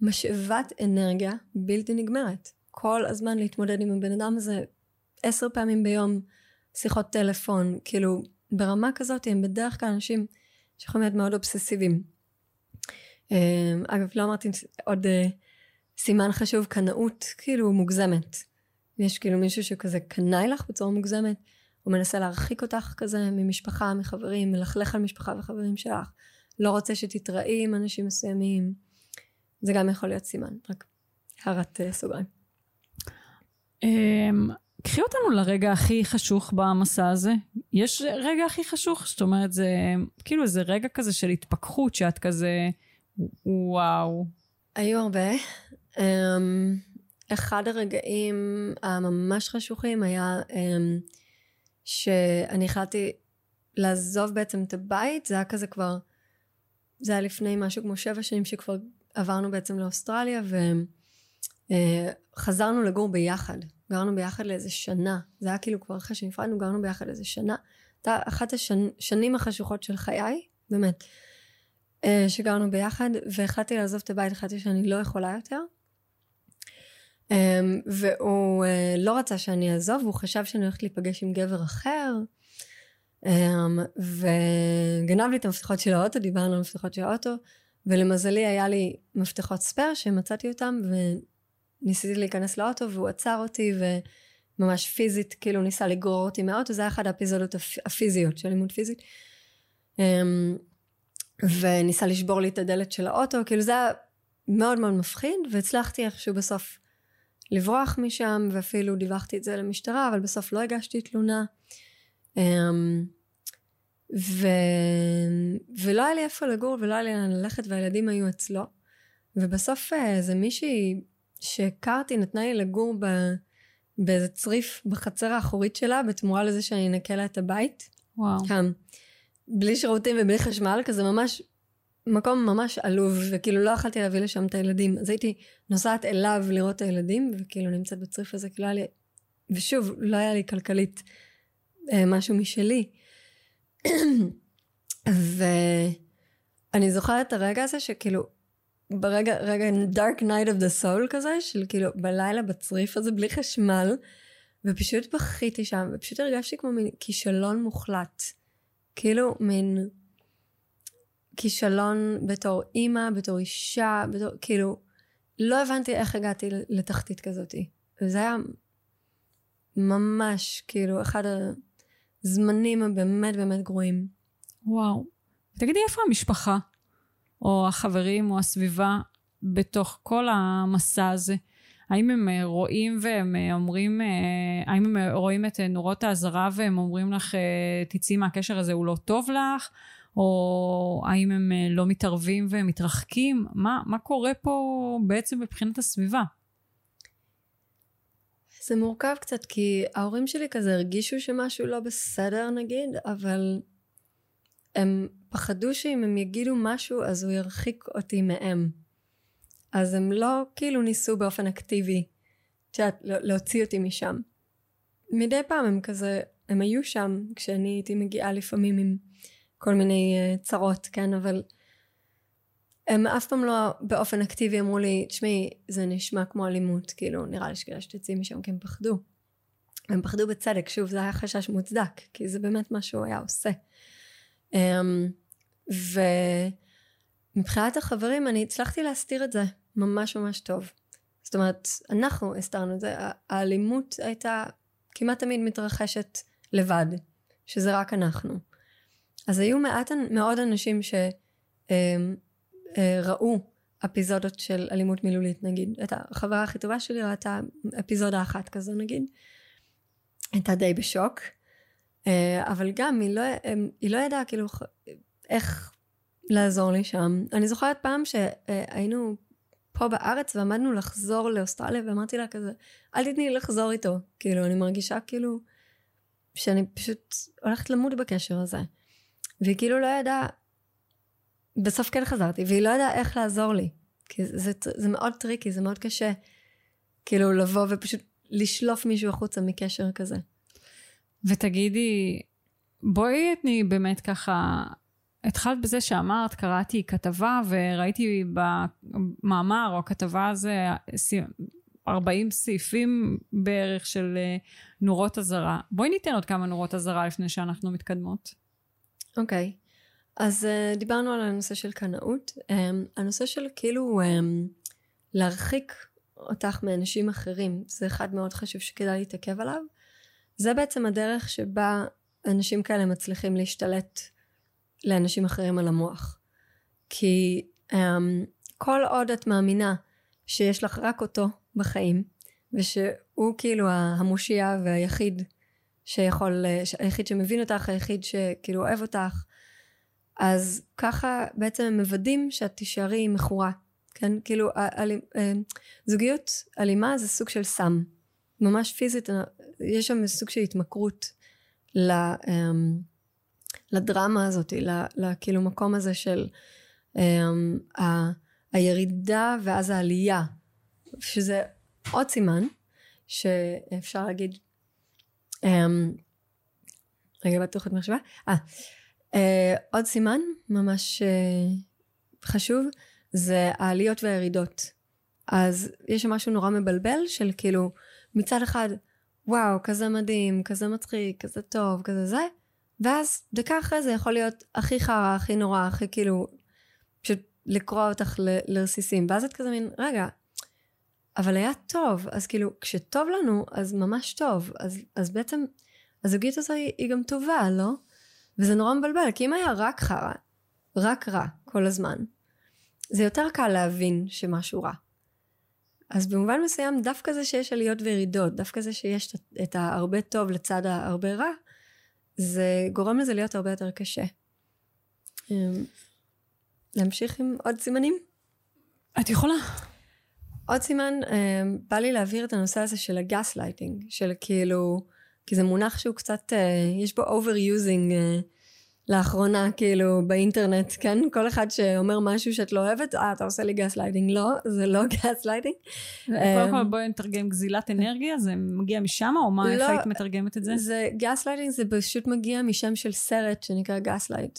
משאבת אנרגיה בלתי נגמרת כל הזמן להתמודד עם הבן אדם הזה עשר פעמים ביום שיחות טלפון כאילו ברמה כזאת הם בדרך כלל אנשים שיכולים להיות מאוד אובססיביים. אמ, אגב, לא אמרתי עוד אה, סימן חשוב, קנאות כאילו מוגזמת. יש כאילו מישהו שכזה קנאי לך בצורה מוגזמת, הוא מנסה להרחיק אותך כזה ממשפחה, מחברים, מלכלך על משפחה וחברים שלך, לא רוצה שתתראי עם אנשים מסוימים. זה גם יכול להיות סימן, רק הערת uh, סוגריים. Um, קחי אותנו לרגע הכי חשוך במסע הזה. יש רגע הכי חשוך, זאת אומרת, זה כאילו זה רגע כזה של התפכחות, שאת כזה, וואו. היו הרבה. Um, אחד הרגעים הממש חשוכים היה um, שאני החלטתי לעזוב בעצם את הבית, זה היה כזה כבר, זה היה לפני משהו כמו שבע שנים שכבר עברנו בעצם לאוסטרליה וחזרנו uh, לגור ביחד. גרנו ביחד לאיזה שנה. זה היה כאילו כבר אחרי שנפרדנו, גרנו ביחד איזה שנה. הייתה אחת השנים החשוכות של חיי, באמת, אה, שגרנו ביחד, והחלטתי לעזוב את הבית, החלטתי שאני לא יכולה יותר. אמ, והוא אה, לא רצה שאני אעזוב, הוא חשב שאני הולכת להיפגש עם גבר אחר. אמ, וגנב לי את המפתחות של האוטו, דיברנו על המפתחות של האוטו, ולמזלי היה לי מפתחות ספייר שמצאתי אותם, ניסיתי להיכנס לאוטו והוא עצר אותי וממש פיזית כאילו ניסה לגרור אותי מהאוטו. זה היה אחד האפיזודות הפיזיות של לימוד פיזית. אמ, וניסה לשבור לי את הדלת של האוטו. כאילו זה היה מאוד מאוד מפחיד והצלחתי איכשהו בסוף לברוח משם ואפילו דיווחתי את זה למשטרה אבל בסוף לא הגשתי תלונה אמ, ו... ולא היה לי איפה לגור ולא היה לי לאן ללכת והילדים היו אצלו. ובסוף איזה מישהי שהכרתי נתנה לי לגור ב... באיזה צריף בחצר האחורית שלה בתמורה לזה שאני אנקה לה את הבית. וואו. כן. בלי שירותים ובלי חשמל, כזה ממש, מקום ממש עלוב, וכאילו לא יכולתי להביא לשם את הילדים. אז הייתי נוסעת אליו לראות את הילדים, וכאילו נמצאת בצריף הזה, כאילו היה לי, ושוב, לא היה לי כלכלית אה, משהו משלי. ואני זוכרת את הרגע הזה שכאילו, ברגע, רגע, dark night of the soul כזה, של כאילו בלילה בצריף הזה בלי חשמל, ופשוט בכיתי שם, ופשוט הרגשתי כמו מין כישלון מוחלט. כאילו מין כישלון בתור אימא, בתור אישה, בתור, כאילו, לא הבנתי איך הגעתי לתחתית כזאת. וזה היה ממש, כאילו, אחד הזמנים הבאמת באמת גרועים. וואו. תגידי, איפה המשפחה? או החברים או הסביבה בתוך כל המסע הזה? האם הם אה, רואים והם אה, אומרים, אה, האם הם רואים את נורות האזהרה והם אומרים לך, תצאי מהקשר הזה, הוא לא טוב לך? או האם הם לא מתערבים ומתרחקים? מה, מה קורה פה בעצם מבחינת הסביבה? זה מורכב קצת, כי ההורים שלי כזה הרגישו שמשהו לא בסדר נגיד, אבל הם פחדו שאם הם יגידו משהו אז הוא ירחיק אותי מהם. אז הם לא כאילו ניסו באופן אקטיבי, את יודעת, לא, להוציא אותי משם. מדי פעם הם כזה, הם היו שם כשאני הייתי מגיעה לפעמים עם כל מיני uh, צרות, כן, אבל הם אף פעם לא באופן אקטיבי אמרו לי, תשמעי, זה נשמע כמו אלימות, כאילו, נראה לי שכדאי שתצאי משם, כי הם פחדו. הם פחדו בצדק, שוב, זה היה חשש מוצדק, כי זה באמת מה שהוא היה עושה. Um, ומבחינת החברים, אני הצלחתי להסתיר את זה. ממש ממש טוב. זאת אומרת, אנחנו הסתרנו את זה, האלימות הייתה כמעט תמיד מתרחשת לבד, שזה רק אנחנו. אז היו מעט מאוד אנשים שראו אמ, אה, אפיזודות של אלימות מילולית נגיד. את החברה הכי טובה שלי ראתה אפיזודה אחת כזו נגיד. הייתה די בשוק. אה, אבל גם היא לא, היא לא ידעה כאילו איך לעזור לי שם. אני זוכרת פעם שהיינו פה בארץ ועמדנו לחזור לאוסטרליה ואמרתי לה כזה אל תתני לי לחזור איתו כאילו אני מרגישה כאילו שאני פשוט הולכת למות בקשר הזה והיא כאילו לא ידעה בסוף כן חזרתי והיא לא ידעה איך לעזור לי כי זה, זה, זה מאוד tricky זה מאוד קשה כאילו לבוא ופשוט לשלוף מישהו החוצה מקשר כזה. ותגידי בואי תני באמת ככה התחלת בזה שאמרת, קראתי כתבה וראיתי במאמר או הכתבה הזה 40 סעיפים בערך של אה, נורות אזהרה. בואי ניתן עוד כמה נורות אזהרה לפני שאנחנו מתקדמות. אוקיי, okay. אז uh, דיברנו על הנושא של קנאות. Um, הנושא של כאילו um, להרחיק אותך מאנשים אחרים, זה אחד מאוד חשוב שכדאי להתעכב עליו. זה בעצם הדרך שבה אנשים כאלה מצליחים להשתלט לאנשים אחרים על המוח. כי um, כל עוד את מאמינה שיש לך רק אותו בחיים, ושהוא כאילו המושיע והיחיד שיכול, היחיד שמבין אותך, היחיד שכאילו אוהב אותך, אז ככה בעצם הם מוודאים שאת תישארי מכורה. כן, כאילו, אל, אמ, זוגיות אלימה זה סוג של סם. ממש פיזית, יש שם סוג של התמכרות. אמ, לדרמה הזאת, לכאילו מקום הזה של um, ה, הירידה ואז העלייה, שזה עוד סימן שאפשר להגיד, רגע בטוח את מחשבה, אה, uh, עוד סימן ממש uh, חשוב זה העליות והירידות. אז יש שם משהו נורא מבלבל של כאילו מצד אחד וואו כזה מדהים כזה מצחיק כזה טוב כזה זה ואז דקה אחרי זה יכול להיות הכי חרא, הכי נורא, הכי כאילו, פשוט לקרוע אותך לרסיסים. ואז את כזה מין, רגע, אבל היה טוב, אז כאילו, כשטוב לנו, אז ממש טוב. אז, אז בעצם, הזוגיות הזו היא, היא גם טובה, לא? וזה נורא מבלבל, כי אם היה רק חרא, רק רע, כל הזמן, זה יותר קל להבין שמשהו רע. אז במובן מסוים, דווקא זה שיש עליות וירידות, דווקא זה שיש את ההרבה טוב לצד ההרבה רע, זה גורם לזה להיות הרבה יותר קשה. אמ, להמשיך עם עוד סימנים? את יכולה. עוד סימן, אמ, בא לי להעביר את הנושא הזה של הגס לייטינג, של כאילו, כי זה מונח שהוא קצת, אה, יש בו overusing אה, לאחרונה, כאילו, באינטרנט, כן? כל אחד שאומר משהו שאת לא אוהבת, אה, אתה עושה לי גס לייטינג. לא, זה לא (laughs) גס לייטינג. קודם כל בואי נתרגם גזילת אנרגיה, זה מגיע משם, או מה, איך לא, היית מתרגמת את זה? זה גס לייטינג, זה פשוט מגיע משם של סרט שנקרא Gaslight,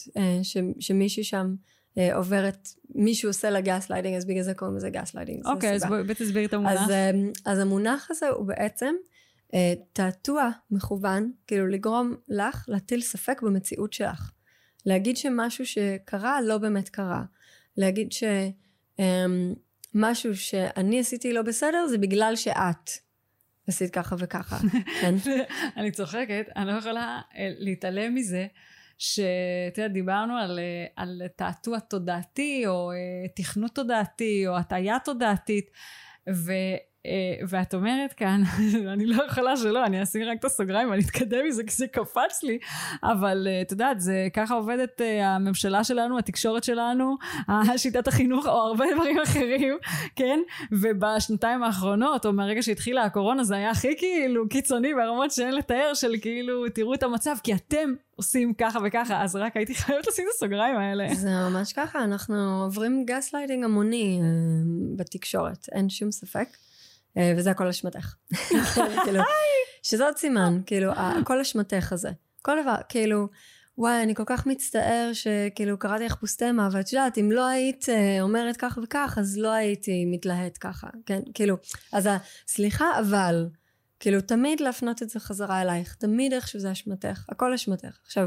שמישהי שם... אה, עוברת, מישהו עושה לה גס לייטינג, אז בגלל זה קוראים לזה גס לייטינג. אוקיי, אז בואי תסבירי את המונח. אז, אה, אז המונח הזה הוא בעצם אה, תעתוע מכוון, כאילו לגרום לך להטיל ספק במציאות שלך. להגיד שמשהו שקרה לא באמת קרה. להגיד שמשהו שאני עשיתי לא בסדר זה בגלל שאת עשית ככה וככה, (laughs) כן? אני צוחקת, אני לא יכולה להתעלם מזה. שאתה יודע, דיברנו על, אה, על תעתוע תודעתי, או אה, תכנות תודעתי, או הטעיה תודעתית, ו... אה, ואת אומרת כאן, (laughs) אני לא יכולה שלא, אני אשים רק את הסוגריים ואני אתקדם מזה כי זה קפץ לי, אבל את יודעת, זה ככה עובדת הממשלה שלנו, התקשורת שלנו, שיטת החינוך או הרבה דברים אחרים, (laughs) כן? ובשנתיים האחרונות, או מהרגע שהתחילה הקורונה, זה היה הכי כאילו קיצוני ברמות שאין לתאר, של כאילו, תראו את המצב, כי אתם עושים ככה וככה, אז רק הייתי חייבת לשים את הסוגריים האלה. זה ממש ככה, אנחנו עוברים גס לייטינג המוני אה, בתקשורת, אין שום ספק, אה, וזה הכל אשמתך. (laughs) כאילו, שזאת סימן, כאילו, הכל אשמתך הזה. כל דבר, כאילו, וואי, אני כל כך מצטער שכאילו קראתי לך פוסטמה, ואת יודעת, אם לא היית אה, אומרת כך וכך, אז לא הייתי מתלהט ככה, כן? כאילו, אז סליחה, אבל... כאילו, תמיד להפנות את זה חזרה אלייך, תמיד איכשהו זה אשמתך, הכל אשמתך. עכשיו,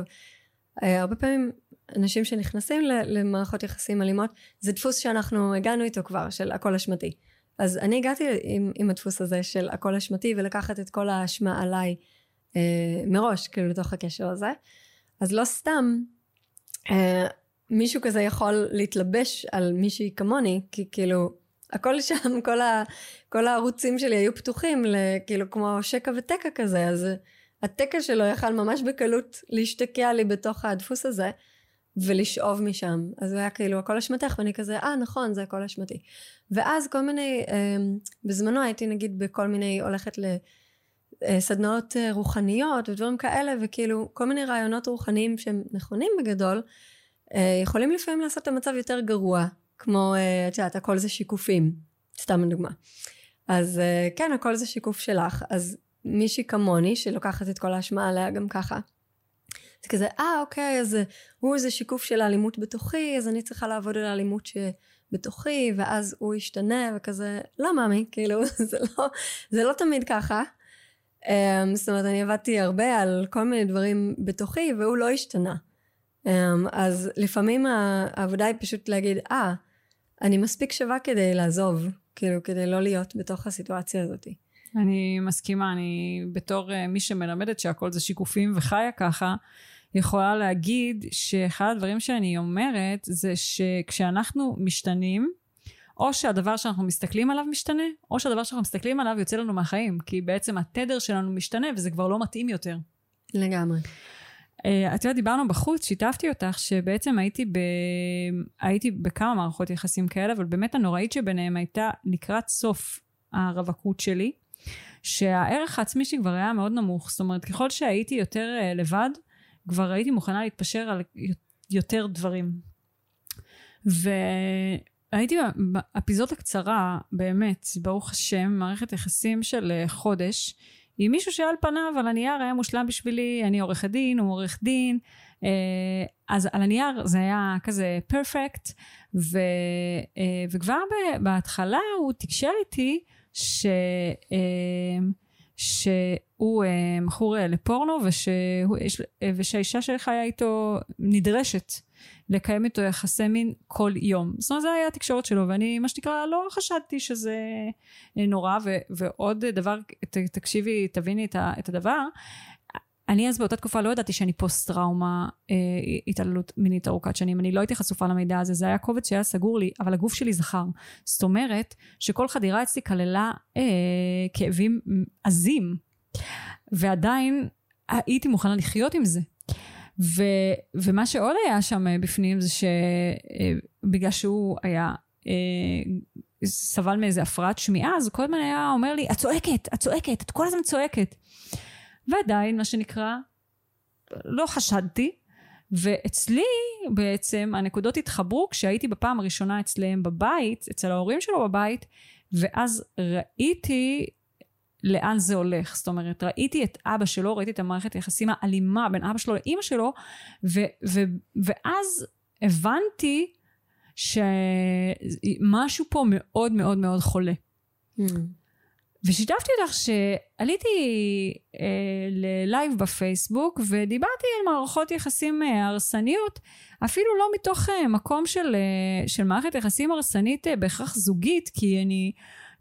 אה, הרבה פעמים אנשים שנכנסים למערכות יחסים אלימות, זה דפוס שאנחנו הגענו איתו כבר, של הכל אשמתי. אז אני הגעתי עם, עם הדפוס הזה של הכל אשמתי, ולקחת את כל האשמה עליי אה, מראש, כאילו, לתוך הקשר הזה. אז לא סתם אה, מישהו כזה יכול להתלבש על מישהי כמוני, כי כאילו, הכל שם, (laughs) כל, ה, כל הערוצים שלי היו פתוחים, כאילו כמו שקע ותקע כזה, אז התקע שלו יכל ממש בקלות להשתקע לי בתוך הדפוס הזה, ולשאוב משם. אז הוא היה כאילו, הכל אשמתך, ואני כזה, אה, נכון, זה הכל אשמתי. ואז כל מיני, אה, בזמנו הייתי נגיד בכל מיני, הולכת לסדנאות אה, רוחניות ודברים כאלה, וכאילו, כל מיני רעיונות רוחניים שהם נכונים בגדול, אה, יכולים לפעמים לעשות את המצב יותר גרוע. כמו, אה, את יודעת, הכל זה שיקופים, סתם דוגמה. אז אה, כן, הכל זה שיקוף שלך, אז מישהי כמוני, שלוקחת את כל האשמה עליה גם ככה, זה כזה, אה, אוקיי, אז הוא איזה שיקוף של האלימות בתוכי, אז אני צריכה לעבוד על האלימות שבתוכי, ואז הוא ישתנה, וכזה, לא מאמי, כאילו, (laughs) זה לא, זה לא תמיד ככה. Um, זאת אומרת, אני עבדתי הרבה על כל מיני דברים בתוכי, והוא לא השתנה. Um, אז לפעמים העבודה היא פשוט להגיד, אה, ah, אני מספיק שווה כדי לעזוב, כאילו, כדי לא להיות בתוך הסיטואציה הזאת. אני מסכימה, אני בתור uh, מי שמלמדת שהכל זה שיקופים וחיה ככה, יכולה להגיד שאחד הדברים שאני אומרת זה שכשאנחנו משתנים, או שהדבר שאנחנו מסתכלים עליו משתנה, או שהדבר שאנחנו מסתכלים עליו יוצא לנו מהחיים, כי בעצם התדר שלנו משתנה וזה כבר לא מתאים יותר. לגמרי. אה, את יודעת, דיברנו בחוץ, שיתפתי אותך שבעצם הייתי, ב... הייתי בכמה מערכות יחסים כאלה, אבל באמת הנוראית שביניהם הייתה לקראת סוף הרווקות שלי, שהערך העצמי שלי כבר היה מאוד נמוך. זאת אומרת, ככל שהייתי יותר אה, לבד, כבר הייתי מוכנה להתפשר על יותר דברים. והייתי באפיזודה קצרה, באמת, ברוך השם, מערכת יחסים של אה, חודש, עם מישהו שעל פניו על הנייר היה מושלם בשבילי, אני עורכת דין, הוא עורך דין, אה, אז על הנייר זה היה כזה פרפקט, ו, אה, וכבר בהתחלה הוא תקשר איתי ש... אה, שהוא מכור לפורנו ושהוא, ושהאישה שחיה איתו נדרשת לקיים איתו יחסי מין כל יום. זאת אומרת, זו הייתה התקשורת שלו, ואני, מה שנקרא, לא חשדתי שזה נורא. ו, ועוד דבר, ת, תקשיבי, תביני את, ה, את הדבר, אני אז באותה תקופה לא ידעתי שאני פוסט טראומה אה, התעללות מינית ארוכת שנים. אני לא הייתי חשופה למידע הזה, זה היה קובץ שהיה סגור לי, אבל הגוף שלי זכר. זאת אומרת שכל חדירה אצלי כללה אה, כאבים עזים, ועדיין הייתי מוכנה לחיות עם זה. ו, ומה שעוד היה שם אה, בפנים זה שבגלל שהוא היה, סבל מאיזה הפרעת שמיעה, אז הוא כל הזמן היה אומר לי, את צועקת, את צועקת, את כל הזמן צועקת. ועדיין, מה שנקרא, לא חשדתי, ואצלי בעצם הנקודות התחברו כשהייתי בפעם הראשונה אצלם בבית, אצל ההורים שלו בבית, ואז ראיתי לאן זה הולך. זאת אומרת, ראיתי את אבא שלו, ראיתי את המערכת היחסים האלימה בין אבא שלו לאימא שלו, ו, ו, ואז הבנתי שמשהו פה מאוד מאוד מאוד חולה. Mm. ושיתפתי אותך שעליתי אה, ללייב בפייסבוק ודיברתי על מערכות יחסים אה, הרסניות, אפילו לא מתוך אה, מקום של, אה, של מערכת יחסים הרסנית אה, בהכרח זוגית, כי אני,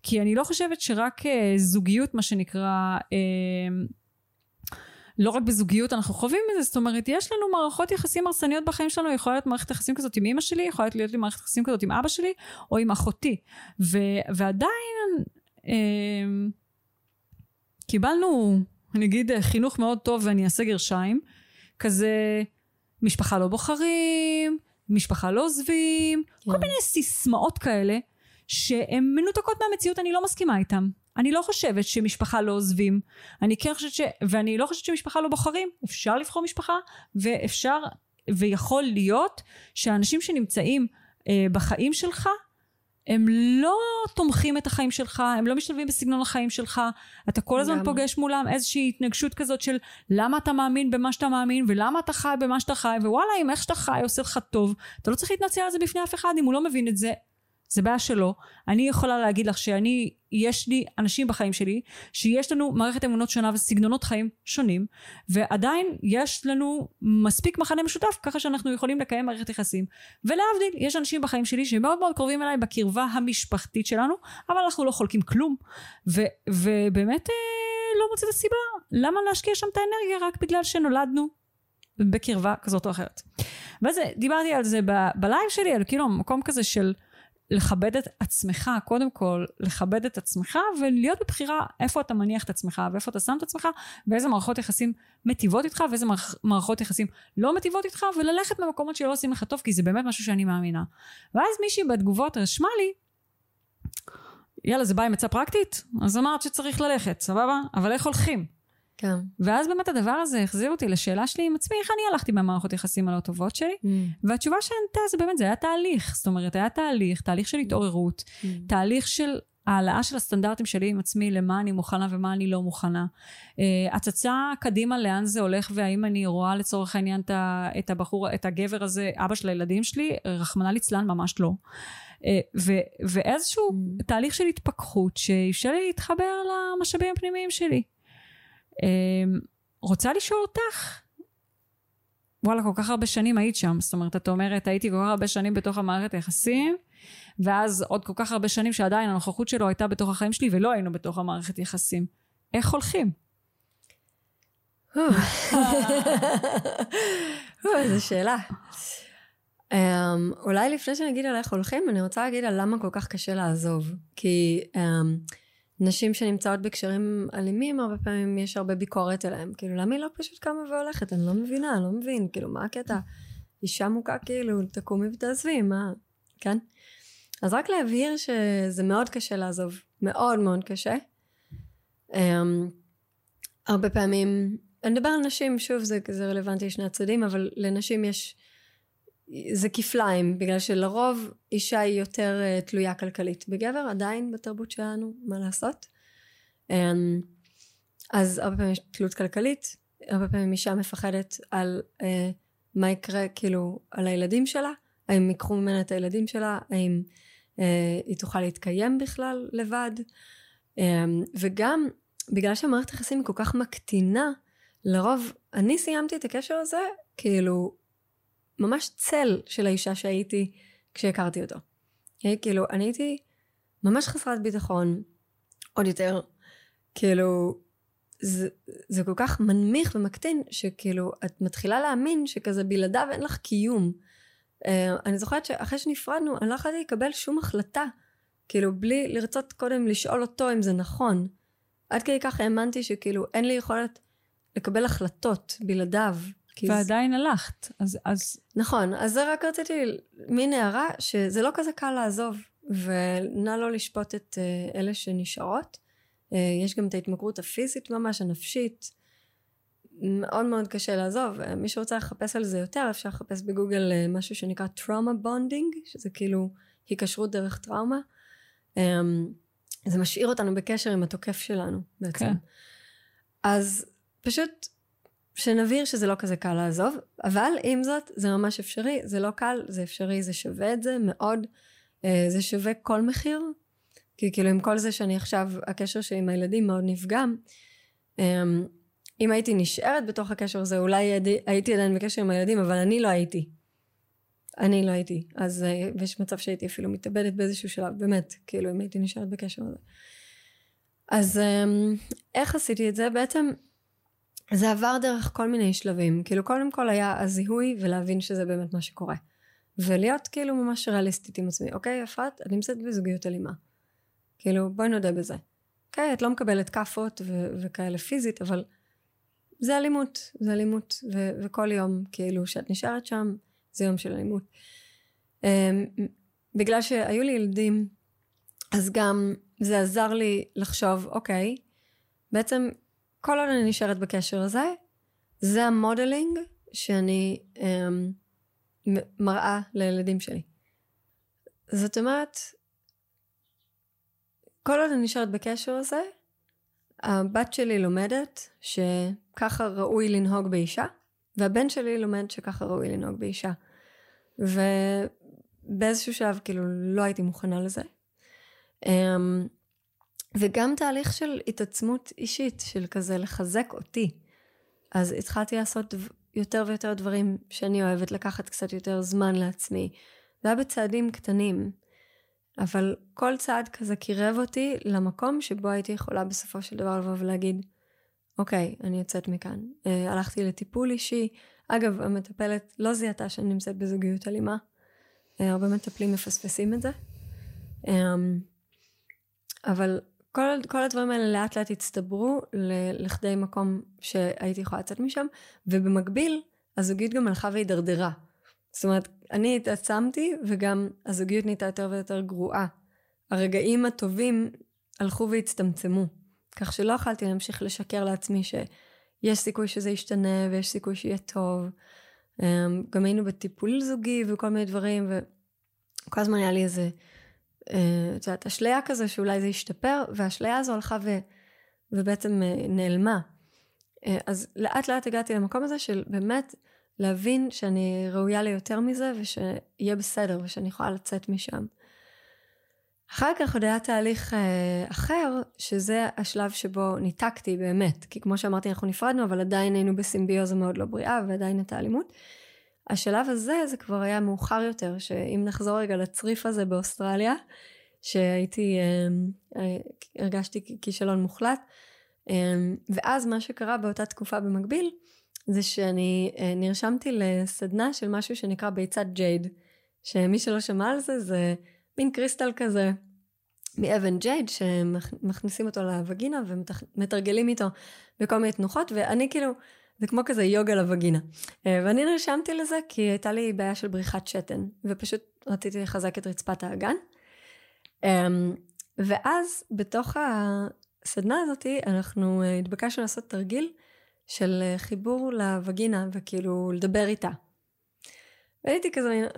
כי אני לא חושבת שרק אה, זוגיות, מה שנקרא, אה, לא רק בזוגיות אנחנו חווים את זה, זאת אומרת, יש לנו מערכות יחסים הרסניות בחיים שלנו, יכולה להיות מערכת יחסים כזאת עם אמא שלי, יכולה להיות לי מערכת יחסים כזאת עם אבא שלי, או עם אחותי. ו, ועדיין, אה, קיבלנו, אני אגיד, חינוך מאוד טוב ואני אעשה גרשיים, כזה משפחה לא בוחרים, משפחה לא עוזבים, כן. כל מיני סיסמאות כאלה, שהן מנותקות מהמציאות, אני לא מסכימה איתן. אני לא חושבת שמשפחה לא עוזבים. אני כן חושבת ש... ואני לא חושבת שמשפחה לא בוחרים. אפשר לבחור משפחה, ואפשר, ויכול להיות שאנשים שנמצאים אה, בחיים שלך, הם לא תומכים את החיים שלך, הם לא משתלבים בסגנון החיים שלך, אתה כל הזמן גם. פוגש מולם איזושהי התנגשות כזאת של למה אתה מאמין במה שאתה מאמין, ולמה אתה חי במה שאתה חי, ווואלה, אם איך שאתה חי עושה לך טוב, אתה לא צריך להתנצל על זה בפני אף אחד, אם הוא לא מבין את זה, זה בעיה שלו. אני יכולה להגיד לך שאני, יש לי אנשים בחיים שלי, שיש לנו מערכת אמונות שונה וסגנונות חיים שונים, ועדיין יש לנו מספיק מחנה משותף, ככה שאנחנו יכולים לקיים מערכת יחסים. ולהבדיל, יש אנשים בחיים שלי שמאוד מאוד קרובים אליי בקרבה המשפחתית שלנו, אבל אנחנו לא חולקים כלום. ו, ובאמת אה, לא מוצאת הסיבה למה להשקיע שם את האנרגיה רק בגלל שנולדנו בקרבה כזאת או אחרת. ואז דיברתי על זה בלייב שלי, על כאילו מקום כזה של לכבד את עצמך, קודם כל לכבד את עצמך ולהיות בבחירה איפה אתה מניח את עצמך ואיפה אתה שם את עצמך ואיזה מערכות יחסים מטיבות איתך ואיזה מערכות יחסים לא מטיבות איתך וללכת במקומות שלא עושים לך טוב כי זה באמת משהו שאני מאמינה. ואז מישהי בתגובות רשמה לי יאללה זה בא עם עצה פרקטית? אז אמרת שצריך ללכת, סבבה? אבל איך הולכים? כן. ואז באמת הדבר הזה החזיר אותי לשאלה שלי עם עצמי, איך אני הלכתי במערכות יחסים הלא טובות שלי? Mm. והתשובה שענתה זה באמת, זה היה תהליך. זאת אומרת, היה תהליך, תהליך של התעוררות, mm. תהליך של העלאה של הסטנדרטים שלי עם עצמי, למה אני מוכנה ומה אני לא מוכנה. Uh, הצצה קדימה לאן זה הולך, והאם אני רואה לצורך העניין את הבחור, את הגבר הזה, אבא של הילדים שלי, רחמנא ליצלן, ממש לא. Uh, ו- ואיזשהו mm. תהליך של התפכחות שאפשר לי להתחבר למשאבים הפנימיים שלי. אמ, רוצה לשאול אותך? וואלה, כל כך הרבה שנים היית שם. זאת אומרת, את אומרת, הייתי כל כך הרבה שנים בתוך המערכת היחסים, ואז עוד כל כך הרבה שנים שעדיין הנוכחות שלו הייתה בתוך החיים שלי, ולא היינו בתוך המערכת יחסים. איך הולכים? איזה (laughs) שאלה. Um, אולי לפני שאני אגיד על איך הולכים, אני רוצה להגיד על למה כל כך קשה לעזוב. כי um, נשים שנמצאות בקשרים אלימים, הרבה פעמים יש הרבה ביקורת אליהם. כאילו, למה היא לא פשוט קמה והולכת? אני לא מבינה, אני לא מבין. כאילו, מה הקטע? אישה מוכה, כאילו, תקומי ותעזבי, מה? כן? אז רק להבהיר שזה מאוד קשה לעזוב. מאוד מאוד קשה. Um, הרבה פעמים, אני מדבר על נשים, שוב, זה, זה רלוונטי לשני הצדדים, אבל לנשים יש זה כפליים, בגלל שלרוב אישה היא יותר uh, תלויה כלכלית. בגבר עדיין בתרבות שלנו, מה לעשות? Um, אז הרבה פעמים יש תלות כלכלית, הרבה פעמים אישה מפחדת על uh, מה יקרה, כאילו, על הילדים שלה, האם ייקחו ממנה את הילדים שלה, האם uh, היא תוכל להתקיים בכלל לבד, um, וגם בגלל שהמערכת היחסים היא כל כך מקטינה, לרוב, אני סיימתי את הקשר הזה, כאילו, ממש צל של האישה שהייתי כשהכרתי אותו. אוקיי? כאילו, אני הייתי ממש חסרת ביטחון, עוד יותר, כאילו, זה, זה כל כך מנמיך ומקטין, שכאילו, את מתחילה להאמין שכזה בלעדיו אין לך קיום. Uh, אני זוכרת שאחרי שנפרדנו, אני לא יכולתי לקבל שום החלטה, כאילו, בלי לרצות קודם לשאול אותו אם זה נכון. עד כדי כך האמנתי שכאילו, אין לי יכולת לקבל החלטות בלעדיו. ועדיין הלכת, אז, אז... נכון, אז זה רק רציתי, מין הערה, שזה לא כזה קל לעזוב, ונא לא לשפוט את uh, אלה שנשארות. Uh, יש גם את ההתמכרות הפיזית ממש, הנפשית. מאוד מאוד קשה לעזוב. Uh, מי שרוצה לחפש על זה יותר, אפשר לחפש בגוגל uh, משהו שנקרא Trauma Bonding, שזה כאילו היקשרות דרך טראומה. Um, זה משאיר אותנו בקשר עם התוקף שלנו בעצם. כן. אז פשוט שנבהיר שזה לא כזה קל לעזוב, אבל עם זאת זה ממש אפשרי, זה לא קל, זה אפשרי, זה שווה את זה מאוד, אה, זה שווה כל מחיר, כי כאילו עם כל זה שאני עכשיו, הקשר שלי עם הילדים מאוד נפגם, אמ, אם הייתי נשארת בתוך הקשר הזה, אולי הייתי עדיין בקשר עם הילדים, אבל אני לא הייתי. אני לא הייתי. אז אה, יש מצב שהייתי אפילו מתאבדת באיזשהו שלב, באמת, כאילו אם הייתי נשארת בקשר הזה. אז אמ, איך עשיתי את זה? בעצם זה עבר דרך כל מיני שלבים. כאילו קודם כל היה הזיהוי ולהבין שזה באמת מה שקורה. ולהיות כאילו ממש ריאליסטית עם עצמי. אוקיי, אפרת, אני נמצאת בזוגיות אלימה. כאילו, בואי נודה בזה. אוקיי, את לא מקבלת כאפות ו- וכאלה פיזית, אבל זה אלימות. זה אלימות. ו- וכל יום, כאילו, שאת נשארת שם, זה יום של אלימות. Um, בגלל שהיו לי ילדים, אז גם זה עזר לי לחשוב, אוקיי, בעצם כל עוד אני נשארת בקשר הזה, זה המודלינג שאני אמ, מראה לילדים שלי. זאת אומרת, כל עוד אני נשארת בקשר הזה, הבת שלי לומדת שככה ראוי לנהוג באישה, והבן שלי לומד שככה ראוי לנהוג באישה. ובאיזשהו שלב כאילו לא הייתי מוכנה לזה. אמ, וגם תהליך של התעצמות אישית, של כזה לחזק אותי. אז התחלתי לעשות יותר ויותר דברים שאני אוהבת, לקחת קצת יותר זמן לעצמי. זה היה בצעדים קטנים, אבל כל צעד כזה קירב אותי למקום שבו הייתי יכולה בסופו של דבר לבוא ולהגיד, אוקיי, אני יוצאת מכאן. Uh, הלכתי לטיפול אישי. אגב, המטפלת לא זיהתה שאני נמצאת בזוגיות אלימה. Uh, הרבה מטפלים מפספסים את זה. Um, אבל כל, כל הדברים האלה לאט לאט הצטברו לכדי מקום שהייתי יכולה לצאת משם, ובמקביל הזוגיות גם הלכה והידרדרה. זאת אומרת, אני התעצמתי וגם הזוגיות נהייתה יותר ויותר גרועה. הרגעים הטובים הלכו והצטמצמו, כך שלא יכלתי להמשיך לשקר לעצמי שיש סיכוי שזה ישתנה ויש סיכוי שיהיה טוב. אמ, גם היינו בטיפול זוגי וכל מיני דברים, וכל הזמן היה לי איזה את יודעת, אשליה כזה שאולי זה ישתפר, והאשליה הזו הלכה ו, ובעצם אה, נעלמה. אה, אז לאט לאט הגעתי למקום הזה של באמת להבין שאני ראויה ליותר מזה, ושיהיה בסדר, ושאני יכולה לצאת משם. אחר כך עוד היה תהליך אה, אחר, שזה השלב שבו ניתקתי באמת, כי כמו שאמרתי אנחנו נפרדנו, אבל עדיין היינו בסימביוזה מאוד לא בריאה, ועדיין הייתה אלימות. השלב הזה זה כבר היה מאוחר יותר, שאם נחזור רגע לצריף הזה באוסטרליה, שהייתי, אמ, אה, הרגשתי כישלון מוחלט, אמ, ואז מה שקרה באותה תקופה במקביל, זה שאני אה, נרשמתי לסדנה של משהו שנקרא ביצת ג'ייד, שמי שלא שמע על זה, זה מין קריסטל כזה מאבן ג'ייד, שמכניסים אותו לווגינה ומתרגלים איתו בכל מיני תנוחות, ואני כאילו, זה כמו כזה יוגה לווגינה. אה, ואני נרשמתי לזה כי הייתה לי בעיה של בריחת שתן, ופשוט רציתי לחזק את רצפת האגן. אמ, ואז בתוך הסדנה הזאתי אנחנו אה, התבקשנו לעשות תרגיל של אה, חיבור לווגינה וכאילו לדבר איתה. והייתי כזה,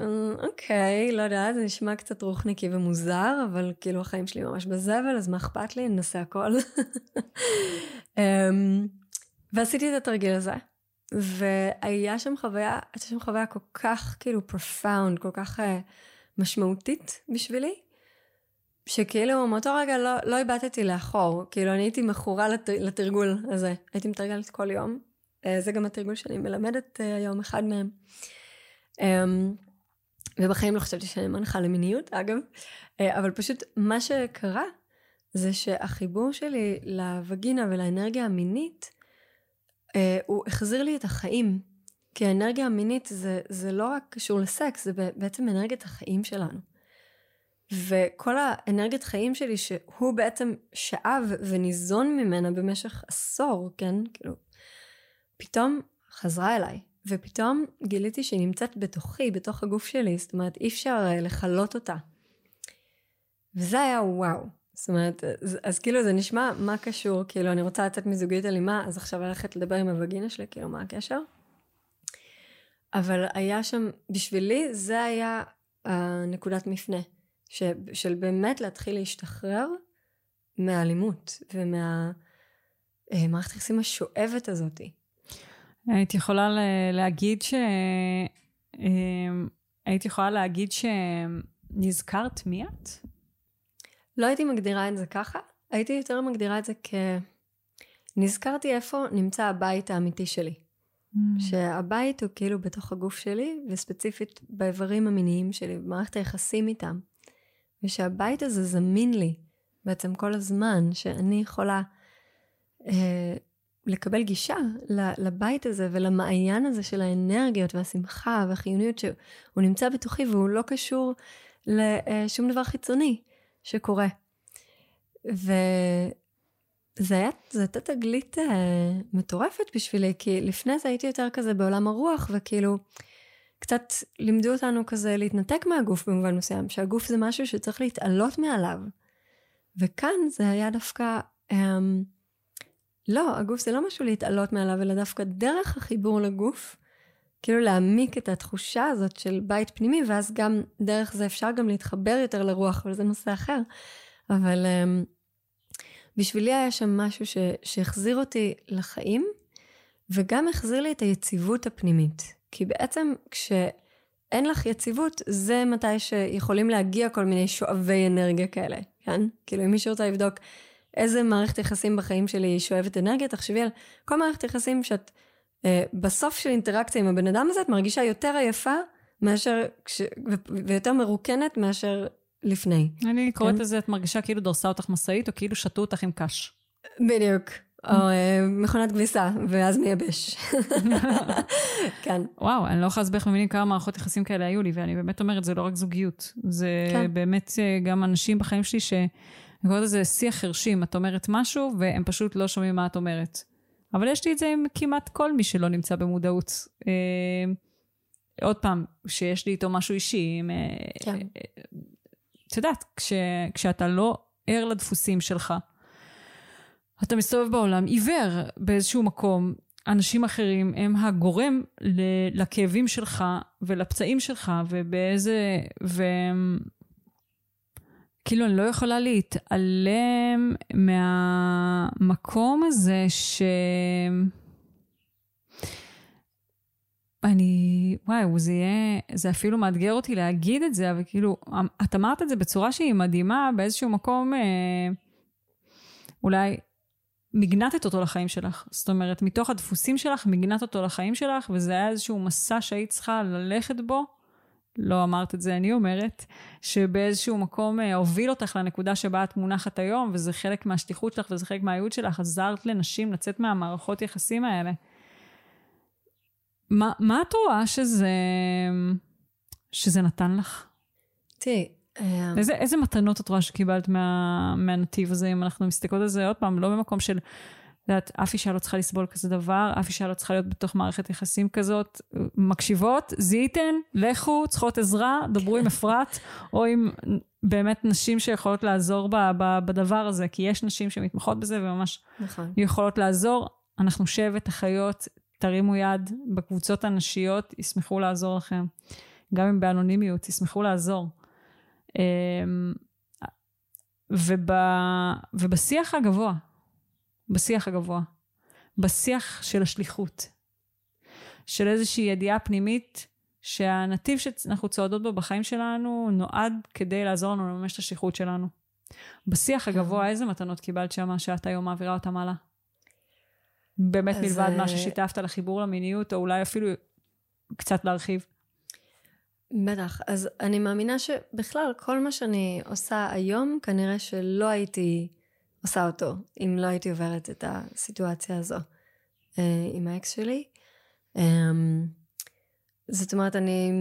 אוקיי, לא יודעת, זה נשמע קצת רוחניקי ומוזר, אבל כאילו החיים שלי ממש בזבל, אז מה אכפת לי? ננסה הכל. (laughs) ועשיתי את התרגיל הזה, והיה שם חוויה, הייתה שם חוויה כל כך כאילו profound, כל כך uh, משמעותית בשבילי, שכאילו מאותו רגע לא, לא הבטתי לאחור, כאילו אני הייתי מכורה לת, לתרגול הזה, הייתי מתרגלת כל יום, uh, זה גם התרגול שאני מלמדת uh, היום, אחד מהם. Um, ובחיים לא חשבתי שאני מנחה למיניות, אגב, uh, אבל פשוט מה שקרה זה שהחיבור שלי לווגינה ולאנרגיה המינית, הוא החזיר לי את החיים. כי האנרגיה המינית זה, זה לא רק קשור לסקס, זה בעצם אנרגיית החיים שלנו. וכל האנרגיית חיים שלי, שהוא בעצם שאב וניזון ממנה במשך עשור, כן? כאילו, פתאום חזרה אליי. ופתאום גיליתי שהיא נמצאת בתוכי, בתוך הגוף שלי, זאת אומרת, אי אפשר אה, לכלות אותה. וזה היה וואו. זאת אומרת, אז, אז כאילו זה נשמע מה קשור, כאילו אני רוצה לצאת מזוגיות אלימה, אז עכשיו ללכת לדבר עם הווגינה שלי, כאילו מה הקשר? אבל היה שם, בשבילי זה היה הנקודת מפנה, ש, של באמת להתחיל להשתחרר מהאלימות ומהמערכת אה, היחסים השואבת הזאתי. הייתי יכולה להגיד ש... אמ, הייתי יכולה להגיד שנזכרת מי את? לא הייתי מגדירה את זה ככה, הייתי יותר מגדירה את זה כ... נזכרתי איפה נמצא הבית האמיתי שלי. Mm. שהבית הוא כאילו בתוך הגוף שלי, וספציפית באיברים המיניים שלי, במערכת היחסים איתם. ושהבית הזה זמין לי בעצם כל הזמן, שאני יכולה אה, לקבל גישה לבית הזה ולמעיין הזה של האנרגיות והשמחה והחיוניות שהוא נמצא בתוכי והוא לא קשור לשום דבר חיצוני שקורה. וזה היה, הייתה תגלית uh, מטורפת בשבילי, כי לפני זה הייתי יותר כזה בעולם הרוח, וכאילו, קצת לימדו אותנו כזה להתנתק מהגוף במובן מסוים, שהגוף זה משהו שצריך להתעלות מעליו. וכאן זה היה דווקא, um, לא, הגוף זה לא משהו להתעלות מעליו, אלא דווקא דרך החיבור לגוף, כאילו להעמיק את התחושה הזאת של בית פנימי, ואז גם דרך זה אפשר גם להתחבר יותר לרוח, אבל זה נושא אחר. אבל um, בשבילי היה שם משהו ש, שהחזיר אותי לחיים, וגם החזיר לי את היציבות הפנימית. כי בעצם כשאין לך יציבות, זה מתי שיכולים להגיע כל מיני שואבי אנרגיה כאלה, כן? כאילו אם מישהו רוצה לבדוק איזה מערכת יחסים בחיים שלי שואבת אנרגיה, תחשבי על כל מערכת יחסים שאת בסוף של אינטראקציה עם הבן אדם הזה, את מרגישה יותר עייפה מאשר, כש, ו, ויותר מרוקנת מאשר לפני. אני קוראת כן? לזה, את מרגישה כאילו דרסה אותך משאית, או כאילו שתו אותך עם קש. בדיוק. או אה, מכונת כביסה, ואז מייבש. (laughs) כן. וואו, אני לא יכולה להסביר איך מבינים כמה מערכות יחסים כאלה היו לי, ואני באמת אומרת, זה לא רק זוגיות. זה כן. באמת אה, גם אנשים בחיים שלי ש... אני קוראת לזה שיח חרשים, את אומרת משהו והם פשוט לא שומעים מה את אומרת. אבל יש לי את זה עם כמעט כל מי שלא נמצא במודעות. אה, עוד פעם, שיש לי איתו משהו אישי. עם, אה, כן. את יודעת, כש, כשאתה לא ער לדפוסים שלך, אתה מסתובב בעולם עיוור באיזשהו מקום, אנשים אחרים הם הגורם לכאבים שלך ולפצעים שלך ובאיזה... ו... כאילו אני לא יכולה להתעלם מהמקום הזה ש... אני, וואי, זה יהיה, זה אפילו מאתגר אותי להגיד את זה, אבל כאילו, את אמרת את זה בצורה שהיא מדהימה, באיזשהו מקום, אה, אולי מגנטת אותו לחיים שלך. זאת אומרת, מתוך הדפוסים שלך, מגנטת אותו לחיים שלך, וזה היה איזשהו מסע שהיית צריכה ללכת בו, לא אמרת את זה, אני אומרת, שבאיזשהו מקום אה, הוביל אותך לנקודה שבה את מונחת היום, וזה חלק מהשליחות שלך וזה חלק מהייעוד שלך, עזרת לנשים לצאת מהמערכות יחסים האלה. מה, מה את רואה שזה, שזה נתן לך? תראי, אה, איזה, איזה מתנות את רואה שקיבלת מה, מהנתיב הזה, אם אנחנו מסתכלות על זה עוד פעם, לא במקום של יודעת, אף אישה לא צריכה לסבול כזה דבר, אף אישה לא צריכה להיות בתוך מערכת יחסים כזאת. מקשיבות, זיהיתן, לכו, צריכות עזרה, דברו עם אפרת, או עם באמת נשים שיכולות לעזור ב, ב, בדבר הזה, כי יש נשים שמתמחות בזה וממש נכון. יכולות לעזור. אנחנו שבט אחיות, תרימו יד בקבוצות הנשיות, ישמחו לעזור לכם. גם אם באנונימיות, ישמחו לעזור. אמ, וב, ובשיח הגבוה, בשיח הגבוה, בשיח של השליחות, של איזושהי ידיעה פנימית שהנתיב שאנחנו צועדות בו בחיים שלנו נועד כדי לעזור לנו לממש את השליחות שלנו. בשיח כן. הגבוה, איזה מתנות קיבלת שמה שאת היום מעבירה אותם הלאה? באמת מלבד מה אה, ששיתפת על החיבור למיניות, או אולי אפילו קצת להרחיב. בטח. אז אני מאמינה שבכלל, כל מה שאני עושה היום, כנראה שלא הייתי עושה אותו, אם לא הייתי עוברת את הסיטואציה הזו אה, עם האקס שלי. אמ, זאת אומרת, אני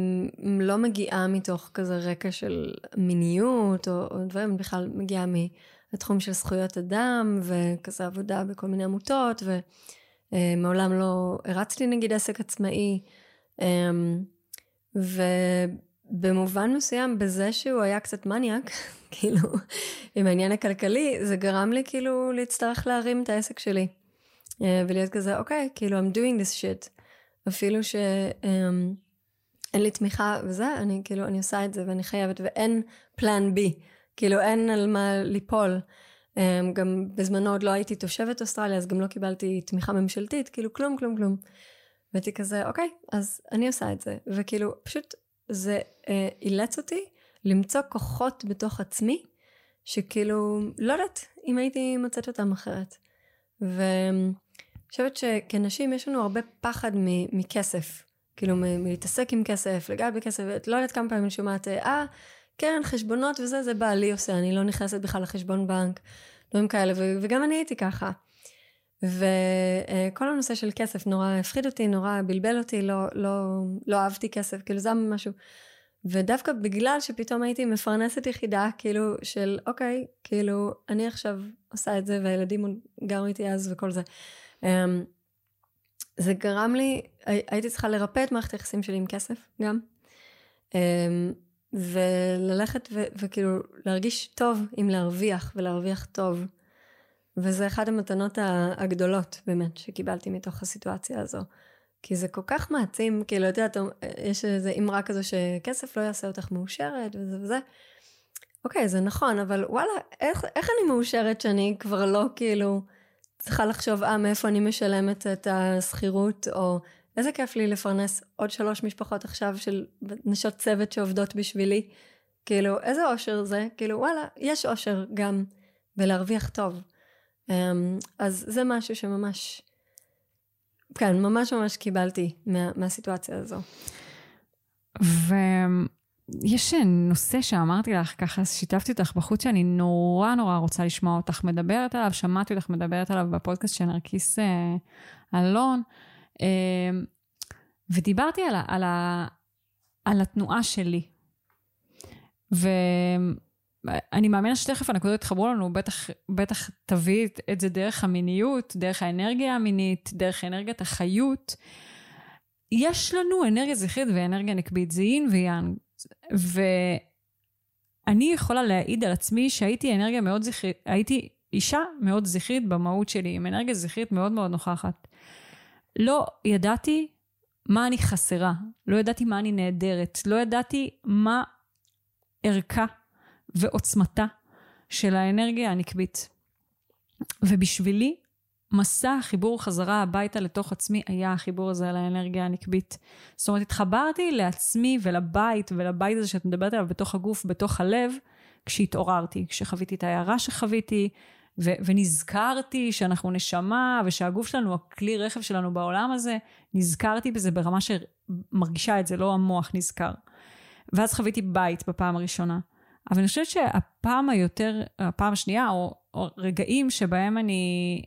לא מגיעה מתוך כזה רקע של מיניות או, או דברים, אני בכלל מגיעה מהתחום של זכויות אדם וכזה עבודה בכל מיני עמותות, אה, מעולם לא הרצתי נגיד עסק עצמאי, אה, ובמובן מסוים בזה שהוא היה קצת מניאק, (laughs) כאילו, עם העניין הכלכלי, זה גרם לי כאילו להצטרך להרים את העסק שלי. אה, ולהיות כזה, אוקיי, כאילו, I'm doing this shit. אפילו שאין um, לי תמיכה וזה, אני כאילו, אני עושה את זה ואני חייבת, ואין פלן בי. כאילו, אין על מה ליפול. Um, גם בזמנו עוד לא הייתי תושבת אוסטרליה, אז גם לא קיבלתי תמיכה ממשלתית, כאילו, כלום, כלום, כלום. והייתי כזה, אוקיי, אז אני עושה את זה. וכאילו, פשוט זה uh, אילץ אותי למצוא כוחות בתוך עצמי, שכאילו, לא יודעת אם הייתי מוצאת אותם אחרת. ואני חושבת שכנשים יש לנו הרבה פחד מכסף. כאילו מלהתעסק עם כסף, לגעת בכסף, את לא יודעת כמה פעמים אני שומעת, אה, כן, חשבונות וזה, זה בעלי עושה, אני לא נכנסת בכלל לחשבון בנק, דברים כאלה, ו- וגם אני הייתי ככה. וכל הנושא של כסף נורא הפחיד אותי, נורא בלבל אותי, לא, לא, לא אהבתי כסף, כאילו זה משהו. ודווקא בגלל שפתאום הייתי מפרנסת יחידה, כאילו, של אוקיי, כאילו, אני עכשיו עושה את זה, והילדים גרו איתי אז וכל זה. אמ, זה גרם לי, הייתי צריכה לרפא את מערכת היחסים שלי עם כסף גם. אמ, וללכת ו- וכאילו להרגיש טוב עם להרוויח ולהרוויח טוב. וזה אחת המתנות הגדולות באמת שקיבלתי מתוך הסיטואציה הזו. כי זה כל כך מעצים, כאילו, את יודעת, יש איזו אמרה כזו שכסף לא יעשה אותך מאושרת וזה וזה. אוקיי, זה נכון, אבל וואלה, איך, איך אני מאושרת שאני כבר לא כאילו צריכה לחשוב, אה, מאיפה אני משלמת את השכירות, או איזה כיף לי לפרנס עוד שלוש משפחות עכשיו של נשות צוות שעובדות בשבילי. כאילו, איזה אושר זה? כאילו, וואלה, יש אושר גם בלהרוויח טוב. אמ, אז זה משהו שממש, כן, ממש ממש קיבלתי מה, מהסיטואציה הזו. ויש נושא שאמרתי לך, ככה שיתפתי אותך בחוץ, שאני נורא נורא רוצה לשמוע אותך מדברת עליו, שמעתי אותך מדברת עליו בפודקאסט של נרקיס אה, אלון, אה, ודיברתי על, על, על התנועה שלי. ו... אני מאמינה שתכף הנקודות יתחברו לנו, בטח, בטח תביא את זה דרך המיניות, דרך האנרגיה המינית, דרך אנרגיית החיות. יש לנו אנרגיה זכרית ואנרגיה נקבית, זה יין ויאנג. ואני יכולה להעיד על עצמי שהייתי אנרגיה מאוד זכרית, הייתי אישה מאוד זכרית במהות שלי, עם אנרגיה זכרית מאוד מאוד נוכחת. לא ידעתי מה אני חסרה, לא ידעתי מה אני נהדרת, לא ידעתי מה ערכה ועוצמתה של האנרגיה הנקבית. ובשבילי, מסע החיבור חזרה הביתה לתוך עצמי היה החיבור הזה על האנרגיה הנקבית. זאת אומרת, התחברתי לעצמי ולבית ולבית הזה שאת מדברת עליו בתוך הגוף, בתוך הלב, כשהתעוררתי, כשחוויתי את ההערה שחוויתי, ו- ונזכרתי שאנחנו נשמה ושהגוף שלנו, הכלי רכב שלנו בעולם הזה, נזכרתי בזה ברמה שמרגישה את זה, לא המוח נזכר. ואז חוויתי בית בפעם הראשונה. אבל אני חושבת שהפעם היותר, הפעם השנייה, או, או רגעים שבהם אני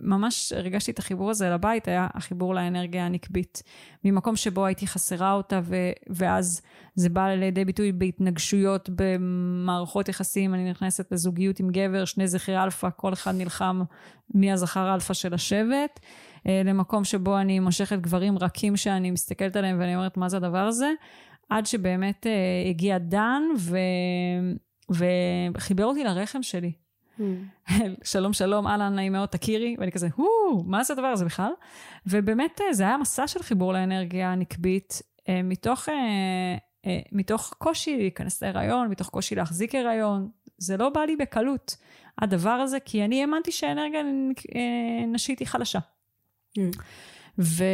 ממש הרגשתי את החיבור הזה לבית, היה החיבור לאנרגיה הנקבית. ממקום שבו הייתי חסרה אותה, ו, ואז זה בא לידי ביטוי בהתנגשויות במערכות יחסים. אני נכנסת לזוגיות עם גבר, שני זכרי אלפא, כל אחד נלחם מי הזכר אלפא של השבט. אה, למקום שבו אני מושכת גברים רכים שאני מסתכלת עליהם ואני אומרת, מה זה הדבר הזה? עד שבאמת uh, הגיע דן ו... וחיבר אותי לרחם שלי. Mm. (laughs) שלום שלום, אהלן, נעים מאוד, תכירי, ואני כזה, הו, מה זה הדבר הזה בכלל? ובאמת אה, זה היה מסע של חיבור לאנרגיה הנקבית, uh, מתוך, uh, מתוך קושי להיכנס להיריון, מתוך קושי להחזיק הריון, זה לא בא לי בקלות, הדבר הזה, כי אני האמנתי שהאנרגיה נשית היא חלשה. Mm. ו...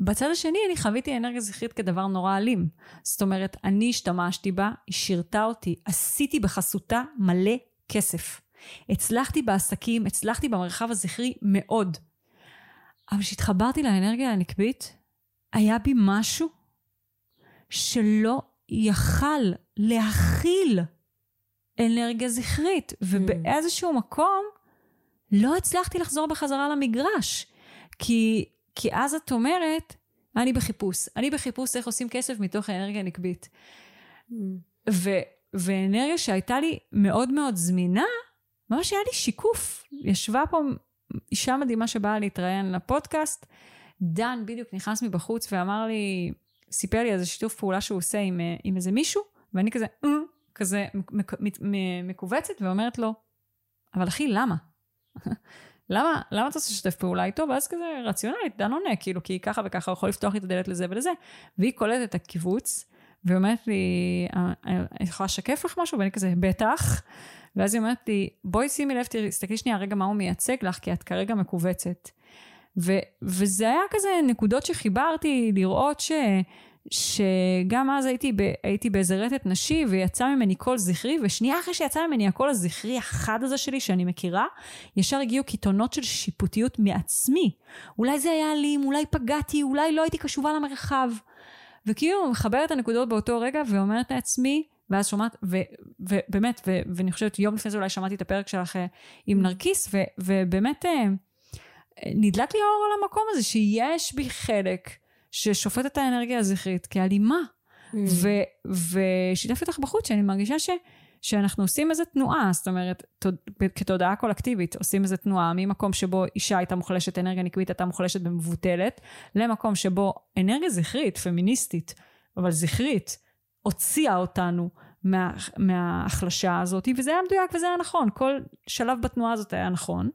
בצד השני אני חוויתי אנרגיה זכרית כדבר נורא אלים. זאת אומרת, אני השתמשתי בה, היא שירתה אותי, עשיתי בחסותה מלא כסף. הצלחתי בעסקים, הצלחתי במרחב הזכרי מאוד. אבל כשהתחברתי לאנרגיה הנקבית, היה בי משהו שלא יכל להכיל אנרגיה זכרית, ובאיזשהו מקום לא הצלחתי לחזור בחזרה למגרש. כי כי אז את אומרת, אני בחיפוש. אני בחיפוש איך עושים כסף מתוך האנרגיה הנקבית. Mm. ו- ואנרגיה שהייתה לי מאוד מאוד זמינה, ממש היה לי שיקוף. ישבה פה אישה מדהימה שבאה להתראיין לפודקאסט. דן בדיוק נכנס מבחוץ ואמר לי, סיפר לי איזה שיתוף פעולה שהוא עושה עם, עם איזה מישהו, ואני כזה, אה, כזה מכווצת ואומרת לו, אבל אחי, למה? למה, למה אתה רוצה לשתף פעולה איתו? ואז כזה רציונלית, דן עונה, כאילו, כי ככה וככה הוא יכול לפתוח לי את הדלת לזה ולזה. והיא קולטת את הקיבוץ, ואומרת לי, אה, אני יכולה לשקף לך משהו? ואני כזה, בטח. ואז היא אומרת לי, בואי שימי לב, תסתכלי שנייה רגע מה הוא מייצג לך, כי את כרגע מכווצת. ו- וזה היה כזה נקודות שחיברתי לראות ש... שגם אז הייתי, ב, הייתי באיזה רטט נשי ויצא ממני קול זכרי, ושנייה אחרי שיצא ממני הקול הזכרי החד הזה שלי שאני מכירה, ישר הגיעו קיתונות של שיפוטיות מעצמי. אולי זה היה אלים, אולי פגעתי, אולי לא הייתי קשובה למרחב. וכאילו מחברת את הנקודות באותו רגע ואומרת לעצמי, ואז שומעת, ובאמת, ואני חושבת יום לפני זה אולי שמעתי את הפרק שלך אה, עם נרקיס, ו, ובאמת אה, נדלק לי האור על המקום הזה שיש בי חלק. ששופט את האנרגיה הזכרית כאלימה. Mm. ושיתף אותך בחוץ, שאני מרגישה ש, שאנחנו עושים איזה תנועה, זאת אומרת, תוד, כתודעה קולקטיבית, עושים איזה תנועה ממקום שבו אישה הייתה מוחלשת, אנרגיה נקבית הייתה מוחלשת ומבוטלת, למקום שבו אנרגיה זכרית, פמיניסטית, אבל זכרית, הוציאה אותנו מה, מההחלשה הזאת, וזה היה מדויק וזה היה נכון, כל שלב בתנועה הזאת היה נכון.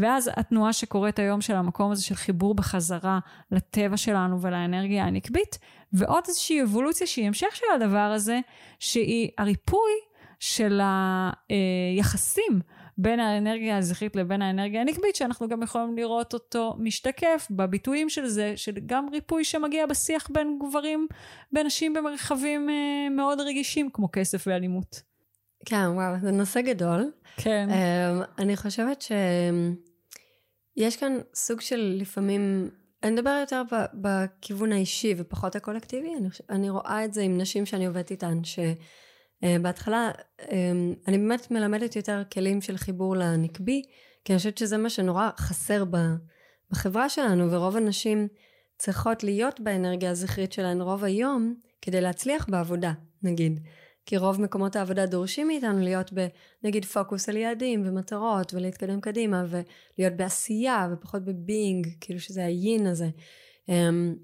ואז התנועה שקורית היום של המקום הזה של חיבור בחזרה לטבע שלנו ולאנרגיה הנקבית, ועוד איזושהי אבולוציה שהיא המשך של הדבר הזה, שהיא הריפוי של היחסים בין האנרגיה הזכרית לבין האנרגיה הנקבית, שאנחנו גם יכולים לראות אותו משתקף בביטויים של זה, של גם ריפוי שמגיע בשיח בין גברים, בין נשים במרחבים אה, מאוד רגישים, כמו כסף ואלימות. כן, וואו, זה נושא גדול. כן. Um, אני חושבת שיש כאן סוג של לפעמים, אני אדבר יותר בכיוון האישי ופחות הקולקטיבי, אני, אני רואה את זה עם נשים שאני עובדת איתן, שבהתחלה uh, um, אני באמת מלמדת יותר כלים של חיבור לנקבי, כי אני חושבת שזה מה שנורא חסר ב, בחברה שלנו, ורוב הנשים צריכות להיות באנרגיה הזכרית שלהן רוב היום, כדי להצליח בעבודה, נגיד. כי רוב מקומות העבודה דורשים מאיתנו להיות בנגיד פוקוס על יעדים ומטרות ולהתקדם קדימה ולהיות בעשייה ופחות בבינג, כאילו שזה היין הזה. אמ,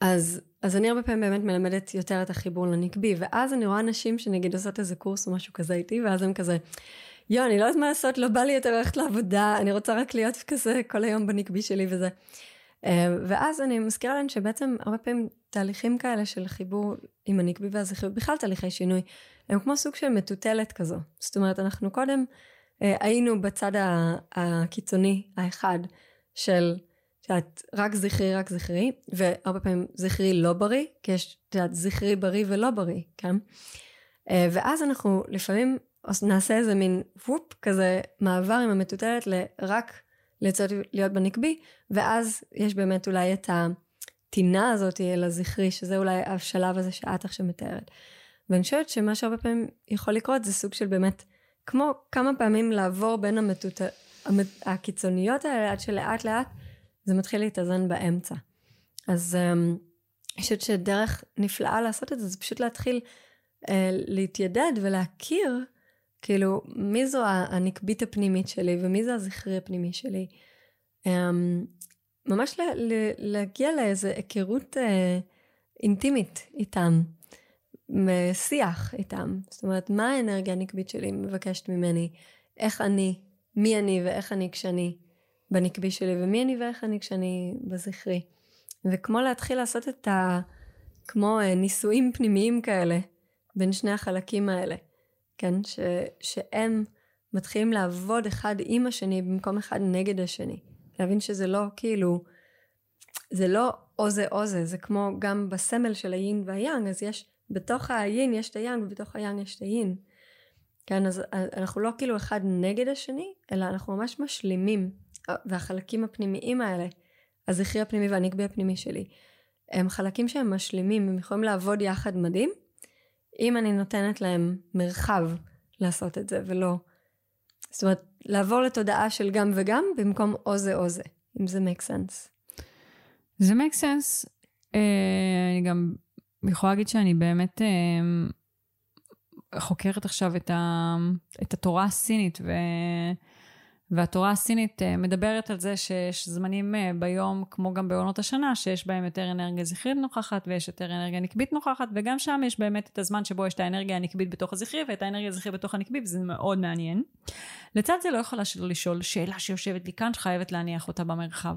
אז, אז אני הרבה פעמים באמת מלמדת יותר את החיבור לנקבי, ואז אני רואה נשים שנגיד עושות איזה קורס או משהו כזה איתי, ואז הם כזה, יואו, אני לא יודעת מה לעשות, לא בא לי יותר ללכת לעבודה, אני רוצה רק להיות כזה כל היום בנקבי שלי וזה. אמ, ואז אני מזכירה להן שבעצם הרבה פעמים תהליכים כאלה של חיבור עם הנקבי והזכריות, בכלל תהליכי שינוי, הם כמו סוג של מטוטלת כזו. זאת אומרת, אנחנו קודם אה, היינו בצד הקיצוני האחד של, את יודעת, רק זכרי, רק זכרי, והרבה פעמים זכרי לא בריא, כי יש, את יודעת, זכרי בריא ולא בריא, כן? אה, ואז אנחנו לפעמים נעשה איזה מין וופ כזה, מעבר עם המטוטלת לרק לצאת להיות בנקבי, ואז יש באמת אולי את הטינה הזאת אל הזכרי, שזה אולי השלב הזה שאת עכשיו מתארת. ואני חושבת שמה שהרבה פעמים יכול לקרות זה סוג של באמת, כמו כמה פעמים לעבור בין המטוט... המת... הקיצוניות האלה, עד שלאט לאט זה מתחיל להתאזן באמצע. אז um, אני חושבת שדרך נפלאה לעשות את זה, זה פשוט להתחיל uh, להתיידד ולהכיר כאילו, מי זו הנקבית הפנימית שלי ומי זה הזכרי הפנימי שלי? Um, ממש לה, לה, להגיע לאיזו היכרות uh, אינטימית איתם, שיח איתם. זאת אומרת, מה האנרגיה הנקבית שלי מבקשת ממני? איך אני, מי אני ואיך אני כשאני בנקבי שלי, ומי אני ואיך אני כשאני בזכרי. וכמו להתחיל לעשות את ה... כמו uh, ניסויים פנימיים כאלה בין שני החלקים האלה. כן? ש, שהם מתחילים לעבוד אחד עם השני במקום אחד נגד השני. להבין שזה לא כאילו, זה לא או זה או זה, זה כמו גם בסמל של היין והיאנג, אז יש, בתוך היין יש את היאנג ובתוך היאנג יש את היין. כן, אז אנחנו לא כאילו אחד נגד השני, אלא אנחנו ממש משלימים, והחלקים הפנימיים האלה, הזכרי הפנימי והנקבי הפנימי שלי, הם חלקים שהם משלימים, הם יכולים לעבוד יחד מדהים, אם אני נותנת להם מרחב לעשות את זה, ולא... זאת אומרת, לעבור לתודעה של גם וגם, במקום או זה או זה, אם זה make sense. זה make sense. Uh, אני גם יכולה להגיד שאני באמת uh, חוקרת עכשיו את, ה, את התורה הסינית, ו, והתורה הסינית אה, מדברת על זה שיש זמנים אה, ביום, כמו גם בעונות השנה, שיש בהם יותר אנרגיה זכרית נוכחת ויש יותר אנרגיה נקבית נוכחת, וגם שם יש באמת את הזמן שבו יש את האנרגיה הנקבית בתוך הזכרי ואת האנרגיה הזכרית בתוך הנקבי, וזה מאוד מעניין. לצד זה לא יכולה שלא לשאול שאלה שיושבת לי כאן, שחייבת להניח אותה במרחב.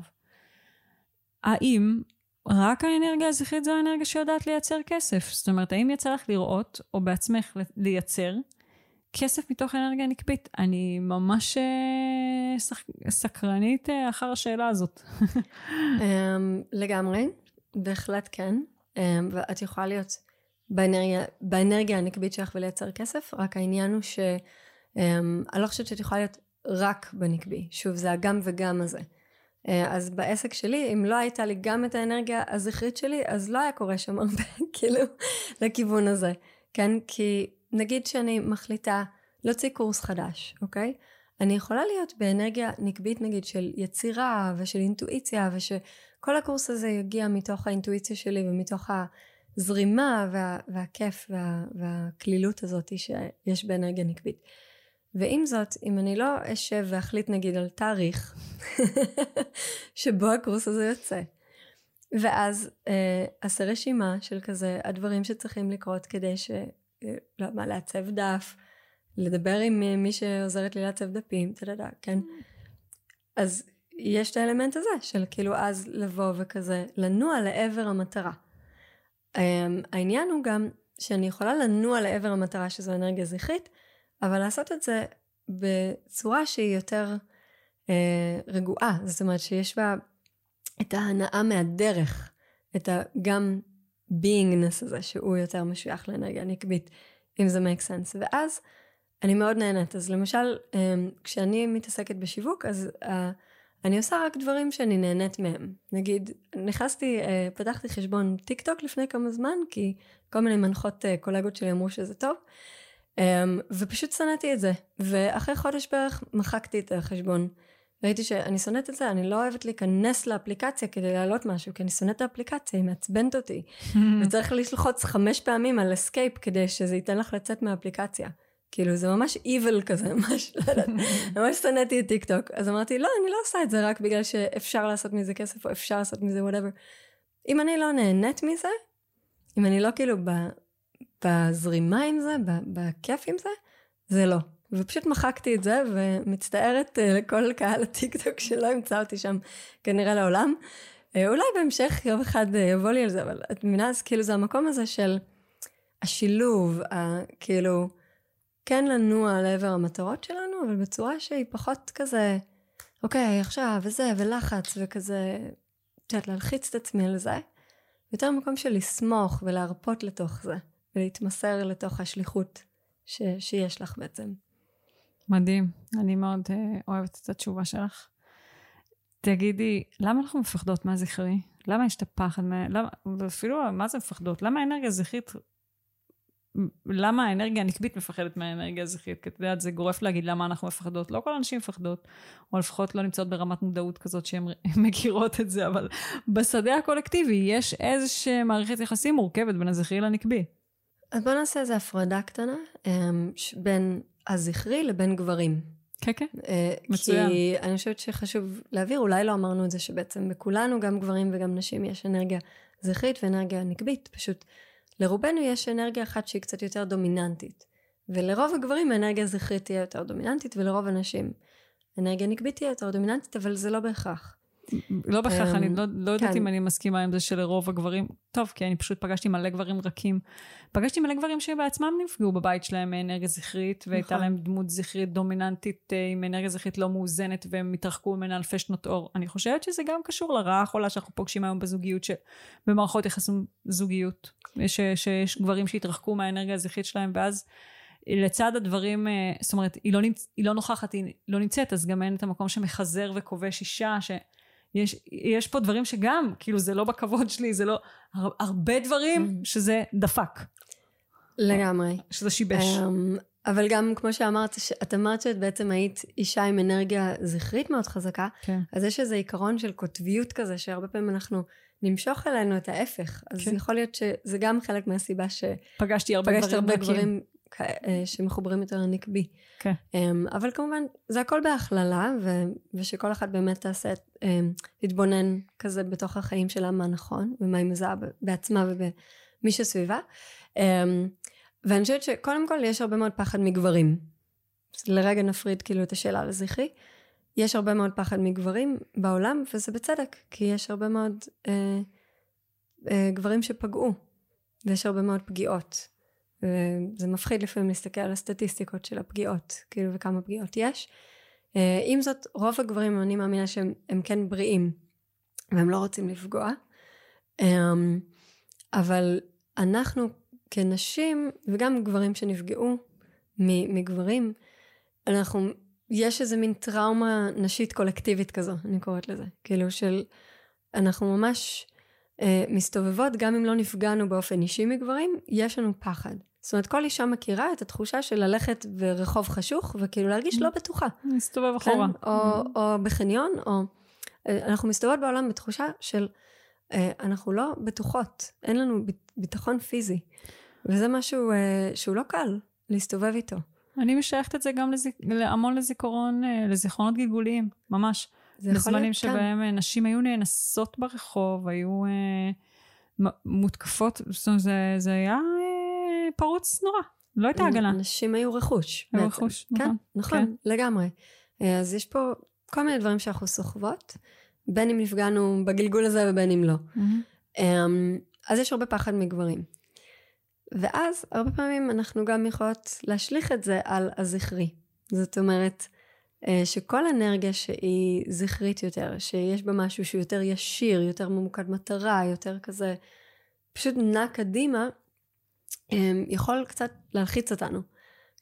האם רק האנרגיה הזכרית זו האנרגיה שיודעת לייצר כסף? זאת אומרת, האם יצא לך לראות, או בעצמך לייצר, כסף מתוך אנרגיה נקבית. אני ממש אה, סקרנית אה, אחר השאלה הזאת. um, (laughs) לגמרי, בהחלט כן. Um, ואת יכולה להיות באנרגיה, באנרגיה הנקבית שלך ולייצר כסף, רק העניין הוא ש... Um, אני לא חושבת שאת יכולה להיות רק בנקבי. שוב, זה הגם וגם הזה. Uh, אז בעסק שלי, אם לא הייתה לי גם את האנרגיה הזכרית שלי, אז לא היה קורה שם הרבה, (laughs) כאילו, לכיוון הזה. כן? כי נגיד שאני מחליטה להוציא קורס חדש, אוקיי? אני יכולה להיות באנרגיה נקבית נגיד של יצירה ושל אינטואיציה ושכל הקורס הזה יגיע מתוך האינטואיציה שלי ומתוך הזרימה וה, והכיף וה, והקלילות הזאת שיש באנרגיה נקבית. ועם זאת, אם אני לא אשב ואחליט נגיד על תאריך (laughs) שבו הקורס הזה יוצא, ואז אה, אעשה רשימה של כזה הדברים שצריכים לקרות כדי לא, מה, לעצב דף, לדבר עם אה, מי שעוזרת לי לעצב דפים, אתה יודע, כן? אז יש את האלמנט הזה של כאילו אז לבוא וכזה לנוע לעבר המטרה. אמ, העניין הוא גם שאני יכולה לנוע לעבר המטרה שזו אנרגיה זכרית, אבל לעשות את זה בצורה שהיא יותר אה, רגועה, זאת אומרת שיש בה את ההנאה מהדרך, את הגם beingness הזה שהוא יותר משוייך לאנרגיה נקבית, אם זה make sense. ואז אני מאוד נהנית. אז למשל, אמ, כשאני מתעסקת בשיווק, אז uh, אני עושה רק דברים שאני נהנית מהם. נגיד, נכנסתי, uh, פתחתי חשבון טיק טוק לפני כמה זמן, כי כל מיני מנחות uh, קולגות שלי אמרו שזה טוב, um, ופשוט שנאתי את זה. ואחרי חודש בערך מחקתי את החשבון. ראיתי שאני שונאת את זה, אני לא אוהבת להיכנס לאפליקציה כדי להעלות משהו, כי אני שונאת את האפליקציה, היא מעצבנת אותי. (laughs) וצריך ללחוץ חמש פעמים על escape כדי שזה ייתן לך לצאת מהאפליקציה. כאילו זה ממש evil כזה, (laughs) ממש, לא יודעת, ממש שנאתי את טיק טוק. אז אמרתי, לא, אני לא עושה את זה רק בגלל שאפשר לעשות מזה כסף, או אפשר לעשות מזה whatever. אם אני לא נהנית מזה, אם אני לא כאילו בזרימה עם זה, בכיף עם זה, זה לא. ופשוט מחקתי את זה, ומצטערת אה, לכל קהל הטיק טוק (laughs) שלא ימצא אותי שם כנראה לעולם. אה, אולי בהמשך יום אחד אה, יבוא לי על זה, אבל את מבינה, אז כאילו זה המקום הזה של השילוב, כאילו, כן לנוע לעבר המטרות שלנו, אבל בצורה שהיא פחות כזה, אוקיי, עכשיו, וזה, ולחץ, וכזה, את יודעת, להלחיץ את עצמי על זה. יותר מקום של לסמוך ולהרפות לתוך זה, ולהתמסר לתוך השליחות ש- שיש לך בעצם. מדהים, אני מאוד uh, אוהבת את התשובה שלך. תגידי, למה אנחנו מפחדות מהזכרי? למה יש את הפחד? מה... מה זה מפחדות? למה האנרגיה הזכרית למה האנרגיה הנקבית מפחדת מהאנרגיה הזכרית? כי את יודעת, זה גורף להגיד למה אנחנו מפחדות. לא כל הנשים מפחדות, או לפחות לא נמצאות ברמת מודעות כזאת שהן (laughs) מכירות את זה, אבל בשדה הקולקטיבי יש איזושהי מערכת יחסים מורכבת בין הזכרי לנקבי. אז בוא נעשה איזו הפרדה קטנה אמ, בין הזכרי לבין גברים. כן, כן, אה, מצוין. כי אני חושבת שחשוב להבהיר, אולי לא אמרנו את זה, שבעצם בכולנו, גם גברים וגם נשים, יש אנרגיה זכרית ואנרגיה נקבית. פשוט לרובנו יש אנרגיה אחת שהיא קצת יותר דומיננטית. ולרוב הגברים האנרגיה הזכרית תהיה יותר דומיננטית, ולרוב הנשים אנרגיה נקבית תהיה יותר דומיננטית, אבל זה לא בהכרח. לא בהכרח, אני לא, לא יודעת כן. אם אני מסכימה עם זה שלרוב הגברים, טוב, כי אני פשוט פגשתי מלא גברים רכים. פגשתי מלא גברים שבעצמם נפגעו בבית שלהם מאנרגיה זכרית, והייתה נכון. להם דמות זכרית דומיננטית אה, עם אנרגיה זכרית לא מאוזנת, והם התרחקו ממנה אלפי שנות אור. אני חושבת שזה גם קשור לרעה החולה שאנחנו פוגשים היום בזוגיות, שבמערכות יחסים זוגיות, יש, שיש גברים שהתרחקו מהאנרגיה הזכרית שלהם, ואז... לצד הדברים, אה, זאת אומרת, היא לא, נמצ... היא לא נוכחת, היא לא נמצאת, אז גם אין את המקום שמחזר וכובש אישה, ש... יש, יש פה דברים שגם, כאילו זה לא בכבוד שלי, זה לא, הר, הרבה דברים mm. שזה דפק. לגמרי. שזה שיבש. Um, אבל גם כמו שאמרת, את אמרת שאת בעצם היית אישה עם אנרגיה זכרית מאוד חזקה, כן. אז יש איזה עיקרון של קוטביות כזה, שהרבה פעמים אנחנו נמשוך אלינו את ההפך. אז כן. יכול להיות שזה גם חלק מהסיבה ש... פגשתי הרבה גברים הרבה גברים אה, שמחוברים יותר לנקבי. כן. אמ, אבל כמובן, זה הכל בהכללה, ו- ושכל אחת באמת תעשה, אמ, תתבונן כזה בתוך החיים שלה מה נכון, ומה היא מזהה בעצמה ובמי שסביבה. אמ, ואני חושבת שקודם כל יש הרבה מאוד פחד מגברים. אז לרגע נפריד כאילו את השאלה לזכרי. יש הרבה מאוד פחד מגברים בעולם, וזה בצדק, כי יש הרבה מאוד אה, אה, גברים שפגעו, ויש הרבה מאוד פגיעות. וזה מפחיד לפעמים להסתכל על הסטטיסטיקות של הפגיעות, כאילו וכמה פגיעות יש. אה, עם זאת, רוב הגברים, אני מאמינה שהם הם כן בריאים, והם לא רוצים לפגוע. אה, אבל אנחנו כנשים, וגם גברים שנפגעו מגברים, אנחנו, יש איזה מין טראומה נשית קולקטיבית כזו, אני קוראת לזה. כאילו של, אנחנו ממש אה, מסתובבות, גם אם לא נפגענו באופן אישי מגברים, יש לנו פחד. זאת אומרת, כל אישה מכירה את התחושה של ללכת ברחוב חשוך, וכאילו להרגיש לא בטוחה. להסתובב אחורה. כן? או, או בחניון, או... אה, אנחנו מסתובבות בעולם בתחושה של אה, אנחנו לא בטוחות, אין לנו ביטחון פיזי. וזה משהו אה, שהוא לא קל להסתובב איתו. אני משייכת את זה גם לזיק... המון לזיכרון, לזיכרונות גלגוליים, ממש. זה יכול להיות, כן. שבהם נשים היו נאנסות ברחוב, היו אה, מותקפות, זאת אומרת, זה, זה היה פרוץ נורא, לא הייתה הגנה. נשים היו רכוש. היו רכוש, כן, נכון. נכון, כן. לגמרי. אז יש פה כל מיני דברים שאנחנו סוחבות, בין אם נפגענו בגלגול הזה ובין אם לא. Mm-hmm. אז יש הרבה פחד מגברים. ואז הרבה פעמים אנחנו גם יכולות להשליך את זה על הזכרי. זאת אומרת, אה, שכל אנרגיה שהיא זכרית יותר, שיש בה משהו שהוא יותר ישיר, יותר ממוקד מטרה, יותר כזה, פשוט נע קדימה, אה, יכול קצת להלחיץ אותנו.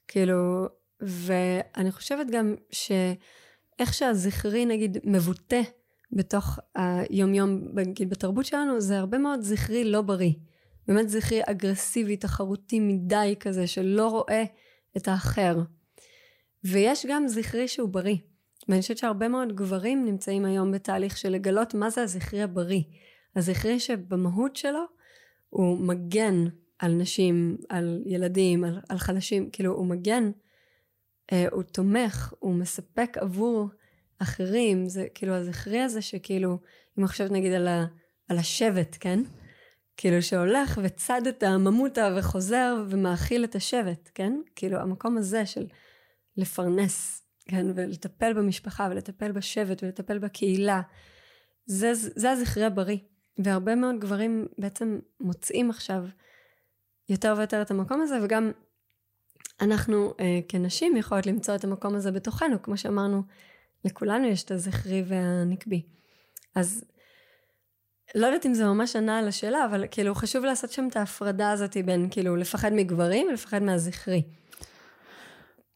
כאילו, ואני חושבת גם שאיך שהזכרי נגיד מבוטא בתוך היומיום, נגיד בתרבות שלנו, זה הרבה מאוד זכרי לא בריא. באמת זכרי אגרסיבי, תחרותי מדי כזה, שלא רואה את האחר. ויש גם זכרי שהוא בריא. ואני חושבת שהרבה מאוד גברים נמצאים היום בתהליך של לגלות מה זה הזכרי הבריא. הזכרי שבמהות שלו הוא מגן על נשים, על ילדים, על, על חלשים, כאילו הוא מגן, אה, הוא תומך, הוא מספק עבור אחרים, זה כאילו הזכרי הזה שכאילו, אם חושבת נגיד על, ה, על השבט, כן? כאילו שהולך וצד את הממותה וחוזר ומאכיל את השבט, כן? כאילו המקום הזה של לפרנס, כן? ולטפל במשפחה ולטפל בשבט ולטפל בקהילה, זה, זה הזכרי הבריא. והרבה מאוד גברים בעצם מוצאים עכשיו יותר ויותר את המקום הזה, וגם אנחנו אה, כנשים יכולות למצוא את המקום הזה בתוכנו, כמו שאמרנו, לכולנו יש את הזכרי והנקבי. אז לא יודעת אם זה ממש ענה על השאלה, אבל כאילו חשוב לעשות שם את ההפרדה הזאת בין כאילו לפחד מגברים ולפחד מהזכרי.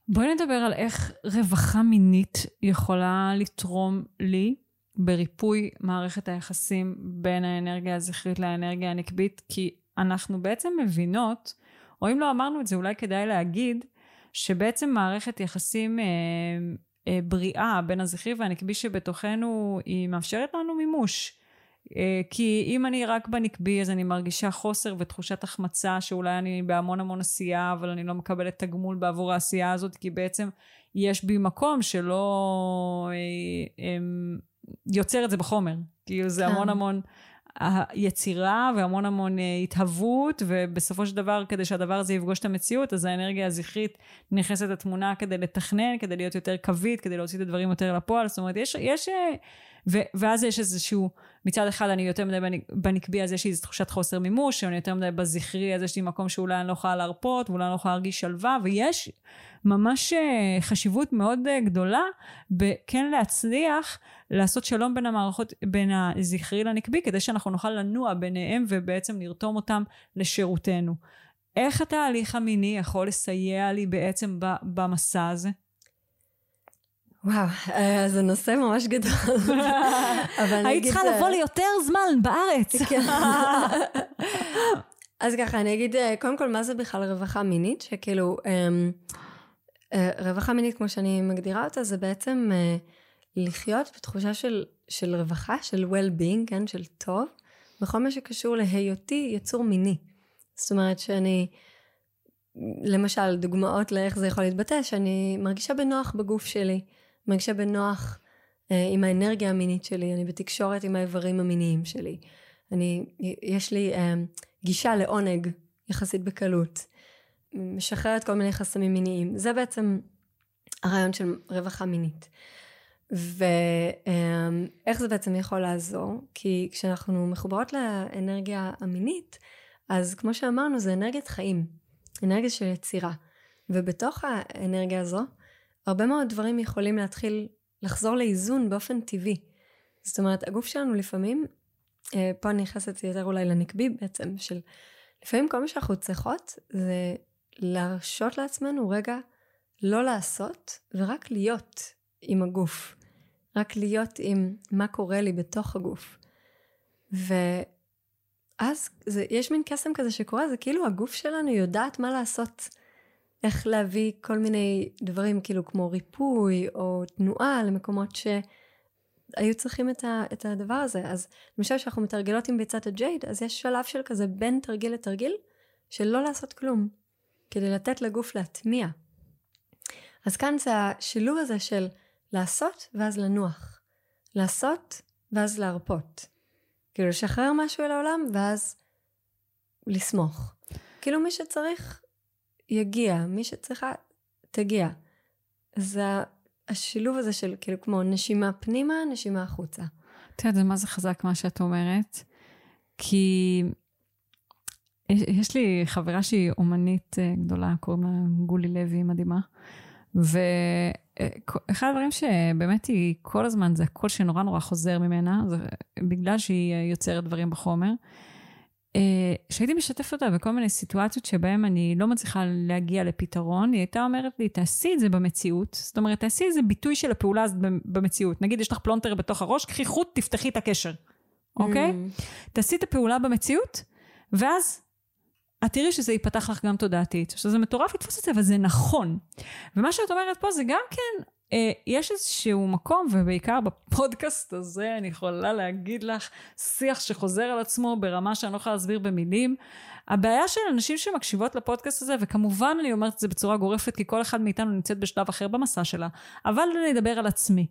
בואי נדבר על איך רווחה מינית יכולה לתרום לי בריפוי מערכת היחסים בין האנרגיה הזכרית לאנרגיה הנקבית, כי אנחנו בעצם מבינות, או אם לא אמרנו את זה, אולי כדאי להגיד, שבעצם מערכת יחסים אה, אה, בריאה בין הזכרי והנקבי שבתוכנו, היא מאפשרת לנו מימוש. אה, כי אם אני רק בנקבי אז אני מרגישה חוסר ותחושת החמצה שאולי אני בהמון המון עשייה אבל אני לא מקבלת תגמול בעבור העשייה הזאת כי בעצם יש בי מקום שלא אה, אה, יוצר את זה בחומר. כאילו זה המון כן. המון היצירה והמון המון התהוות ובסופו של דבר כדי שהדבר הזה יפגוש את המציאות אז האנרגיה הזכרית נכנסת לתמונה כדי לתכנן כדי להיות יותר קווית כדי להוציא את הדברים יותר לפועל. זאת אומרת יש, יש ו- ואז יש איזשהו, מצד אחד אני יותר מדי בנקבי אז יש לי תחושת חוסר מימוש, אני יותר מדי בזכרי אז יש לי מקום שאולי אני לא יכולה להרפות, ואולי אני לא יכולה להרגיש שלווה, ויש ממש אה, חשיבות מאוד אה, גדולה בכן להצליח לעשות שלום בין המערכות, בין הזכרי לנקבי, כדי שאנחנו נוכל לנוע ביניהם ובעצם לרתום אותם לשירותנו. איך התהליך המיני יכול לסייע לי בעצם במסע הזה? וואו, אה, זה נושא ממש גדול. (laughs) היית צריכה לבוא לי יותר זמן בארץ. כן. (laughs) אז ככה, אני אגיד אה, קודם כל מה זה בכלל רווחה מינית, שכאילו אמ, אה, רווחה מינית כמו שאני מגדירה אותה זה בעצם לחיות בתחושה של, של רווחה, של well-being, כן, של טוב, בכל מה שקשור להיותי יצור מיני. זאת אומרת שאני למשל, דוגמאות לאיך זה יכול להתבטא, שאני מרגישה בנוח בגוף שלי, מרגישה בנוח אה, עם האנרגיה המינית שלי, אני בתקשורת עם האיברים המיניים שלי. אני, יש לי אה, גישה לעונג יחסית בקלות, משחררת כל מיני חסמים מיניים. זה בעצם הרעיון של רווחה מינית. ואיך זה בעצם יכול לעזור? כי כשאנחנו מחוברות לאנרגיה המינית, אז כמו שאמרנו, זה אנרגיית חיים, אנרגיה של יצירה. ובתוך האנרגיה הזו, הרבה מאוד דברים יכולים להתחיל לחזור לאיזון באופן טבעי. זאת אומרת, הגוף שלנו לפעמים, אה, פה אני נכנסת יותר אולי לנקבי בעצם, של לפעמים כל מה שאנחנו צריכות זה להרשות לעצמנו רגע לא לעשות ורק להיות עם הגוף. רק להיות עם מה קורה לי בתוך הגוף. ואז זה, יש מין קסם כזה שקורה, זה כאילו הגוף שלנו יודעת מה לעשות. איך להביא כל מיני דברים כאילו כמו ריפוי או תנועה למקומות שהיו צריכים את, ה, את הדבר הזה. אז למשל כשאנחנו מתרגלות עם ביצת הג'ייד, אז יש שלב של כזה בין תרגיל לתרגיל, של לא לעשות כלום, כדי לתת לגוף להטמיע. אז כאן זה השילוב הזה של לעשות ואז לנוח. לעשות ואז להרפות. כאילו לשחרר משהו אל העולם ואז לסמוך. כאילו מי שצריך יגיע, מי שצריכה תגיע. זה השילוב הזה של כאילו כמו נשימה פנימה, נשימה החוצה. את יודעת, זה מה זה חזק מה שאת אומרת, כי יש לי חברה שהיא אומנית אה, גדולה, קוראים לה גולי לוי, מדהימה. ואחד הדברים שבאמת היא כל הזמן, זה הקול שנורא נורא חוזר ממנה, זה בגלל שהיא יוצרת דברים בחומר. אה, שהייתי משתפת אותה בכל מיני סיטואציות שבהן אני לא מצליחה להגיע לפתרון, היא הייתה אומרת לי, תעשי את זה במציאות. זאת אומרת, תעשי איזה ביטוי של הפעולה הזאת במציאות. נגיד, יש לך פלונטר בתוך הראש, קחי חוט, תפתחי את הקשר, אוקיי? Mm. תעשי את הפעולה במציאות, ואז את תראי שזה ייפתח לך גם תודעתית. עכשיו, זה מטורף לתפוס את זה, אבל זה נכון. ומה שאת אומרת פה זה גם כן, יש איזשהו מקום, ובעיקר בפודקאסט הזה, אני יכולה להגיד לך, שיח שחוזר על עצמו ברמה שאני לא יכולה להסביר במילים. הבעיה של אנשים שמקשיבות לפודקאסט הזה, וכמובן אני אומרת את זה בצורה גורפת, כי כל אחד מאיתנו נמצאת בשלב אחר במסע שלה, אבל אני אדבר על עצמי.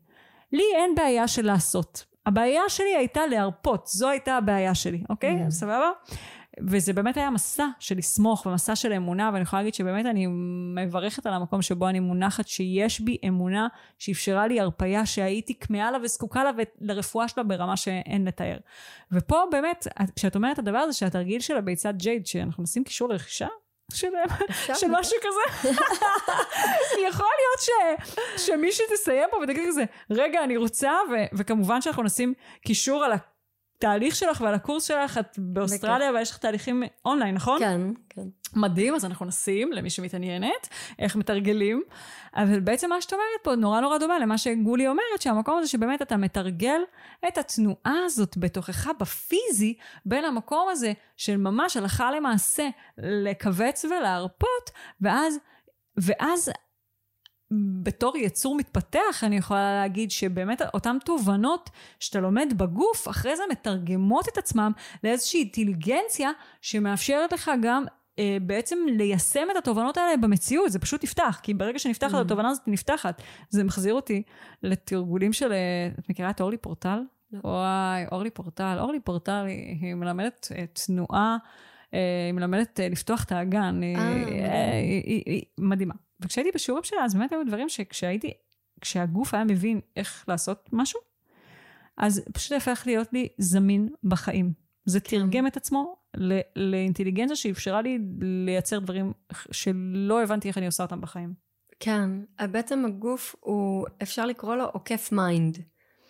לי אין בעיה של לעשות. הבעיה שלי הייתה להרפות, זו הייתה הבעיה שלי, אוקיי? Mm. סבבה? וזה באמת היה מסע של לסמוך ומסע של אמונה, ואני יכולה להגיד שבאמת אני מברכת על המקום שבו אני מונחת, שיש בי אמונה שאפשרה לי הרפייה שהייתי כמהה לה וזקוקה לה ולרפואה שלה ברמה שאין לתאר. ופה באמת, כשאת אומרת את הדבר הזה, שהתרגיל של הביצת ג'ייד, שאנחנו נשים קישור לרכישה, של, של משהו כזה. (laughs) יכול להיות ש, שמישהי תסיים פה ותגיד כזה, רגע, אני רוצה, ו, וכמובן שאנחנו נשים קישור על התהליך שלך ועל הקורס שלך, את באוסטרליה ויש לך תהליכים אונליין, נכון? כן, כן. מדהים, אז אנחנו נשים, למי שמתעניינת, איך מתרגלים. אבל בעצם מה שאת אומרת פה נורא נורא דומה למה שגולי אומרת, שהמקום הזה שבאמת אתה מתרגל את התנועה הזאת בתוכך בפיזי, בין המקום הזה של ממש הלכה למעשה לכווץ ולהרפות, ואז, ואז בתור יצור מתפתח, אני יכולה להגיד שבאמת אותן תובנות שאתה לומד בגוף, אחרי זה מתרגמות את עצמם לאיזושהי אינטליגנציה שמאפשרת לך גם אה, בעצם ליישם את התובנות האלה במציאות, זה פשוט נפתח, כי ברגע שנפתחת, mm. התובנה הזאת נפתחת. זה מחזיר אותי לתרגולים של, אה, את מכירה את אורלי פורטל? לא. וואי, אורלי פורטל. אורלי פורטל היא, היא מלמדת אה, תנועה, היא מלמדת לפתוח את האגן, היא, היא, היא מדהימה. וכשהייתי בשיעורים שלה, אז באמת היו דברים שכשהייתי, כשהגוף היה מבין איך לעשות משהו, אז פשוט הפך להיות לי זמין בחיים. זה כן. תרגם את עצמו לאינטליגנציה שאפשרה לי לייצר דברים שלא הבנתי איך אני עושה אותם בחיים. כן, בעצם הגוף הוא, אפשר לקרוא לו עוקף mind.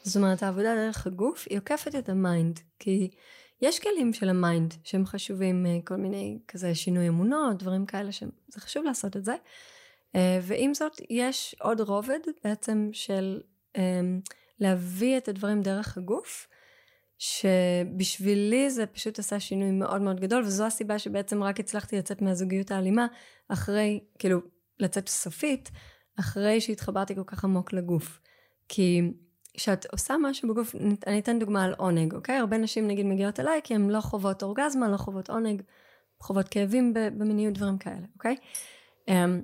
זאת אומרת, העבודה דרך הגוף היא עוקפת את ה mind, כי יש כלים של ה mind שהם חשובים, אה, כל מיני כזה שינוי אמונות, דברים כאלה שזה חשוב לעשות את זה. אה, ועם זאת, יש עוד רובד בעצם של אמ, להביא את הדברים דרך הגוף, שבשבילי זה פשוט עשה שינוי מאוד מאוד גדול, וזו הסיבה שבעצם רק הצלחתי לצאת מהזוגיות האלימה, אחרי, כאילו, לצאת סופית, אחרי שהתחברתי כל כך עמוק לגוף. כי כשאת עושה משהו בגוף, אני אתן דוגמה על עונג, אוקיי? הרבה נשים נגיד מגיעות אליי כי הן לא חוות אורגזמה, לא חוות עונג. חוות כאבים במיניות, דברים כאלה, אוקיי? אמ,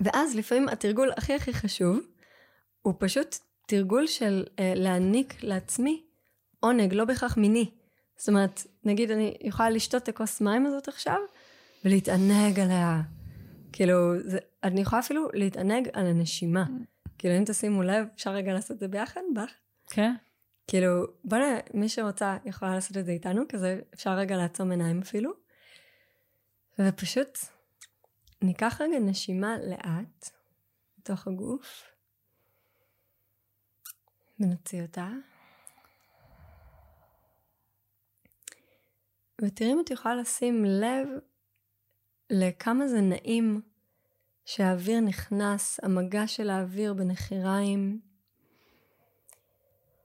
ואז לפעמים התרגול הכי הכי חשוב, הוא פשוט תרגול של אה, להעניק לעצמי עונג, לא בהכרח מיני. זאת אומרת, נגיד אני יכולה לשתות את הכוס מים הזאת עכשיו, ולהתענג עליה. כאילו, זה, אני יכולה אפילו להתענג על הנשימה. כאילו, אם תשימו לב, אפשר רגע לעשות את זה ביחד? בך? כן. כאילו, בוא נראה, מי שרוצה יכולה לעשות את זה איתנו, כזה אפשר רגע לעצום עיניים אפילו. ופשוט ניקח רגע נשימה לאט בתוך הגוף, ונוציא אותה. ותראי אם את יכולה לשים לב לכמה זה נעים שהאוויר נכנס, המגע של האוויר בנחיריים,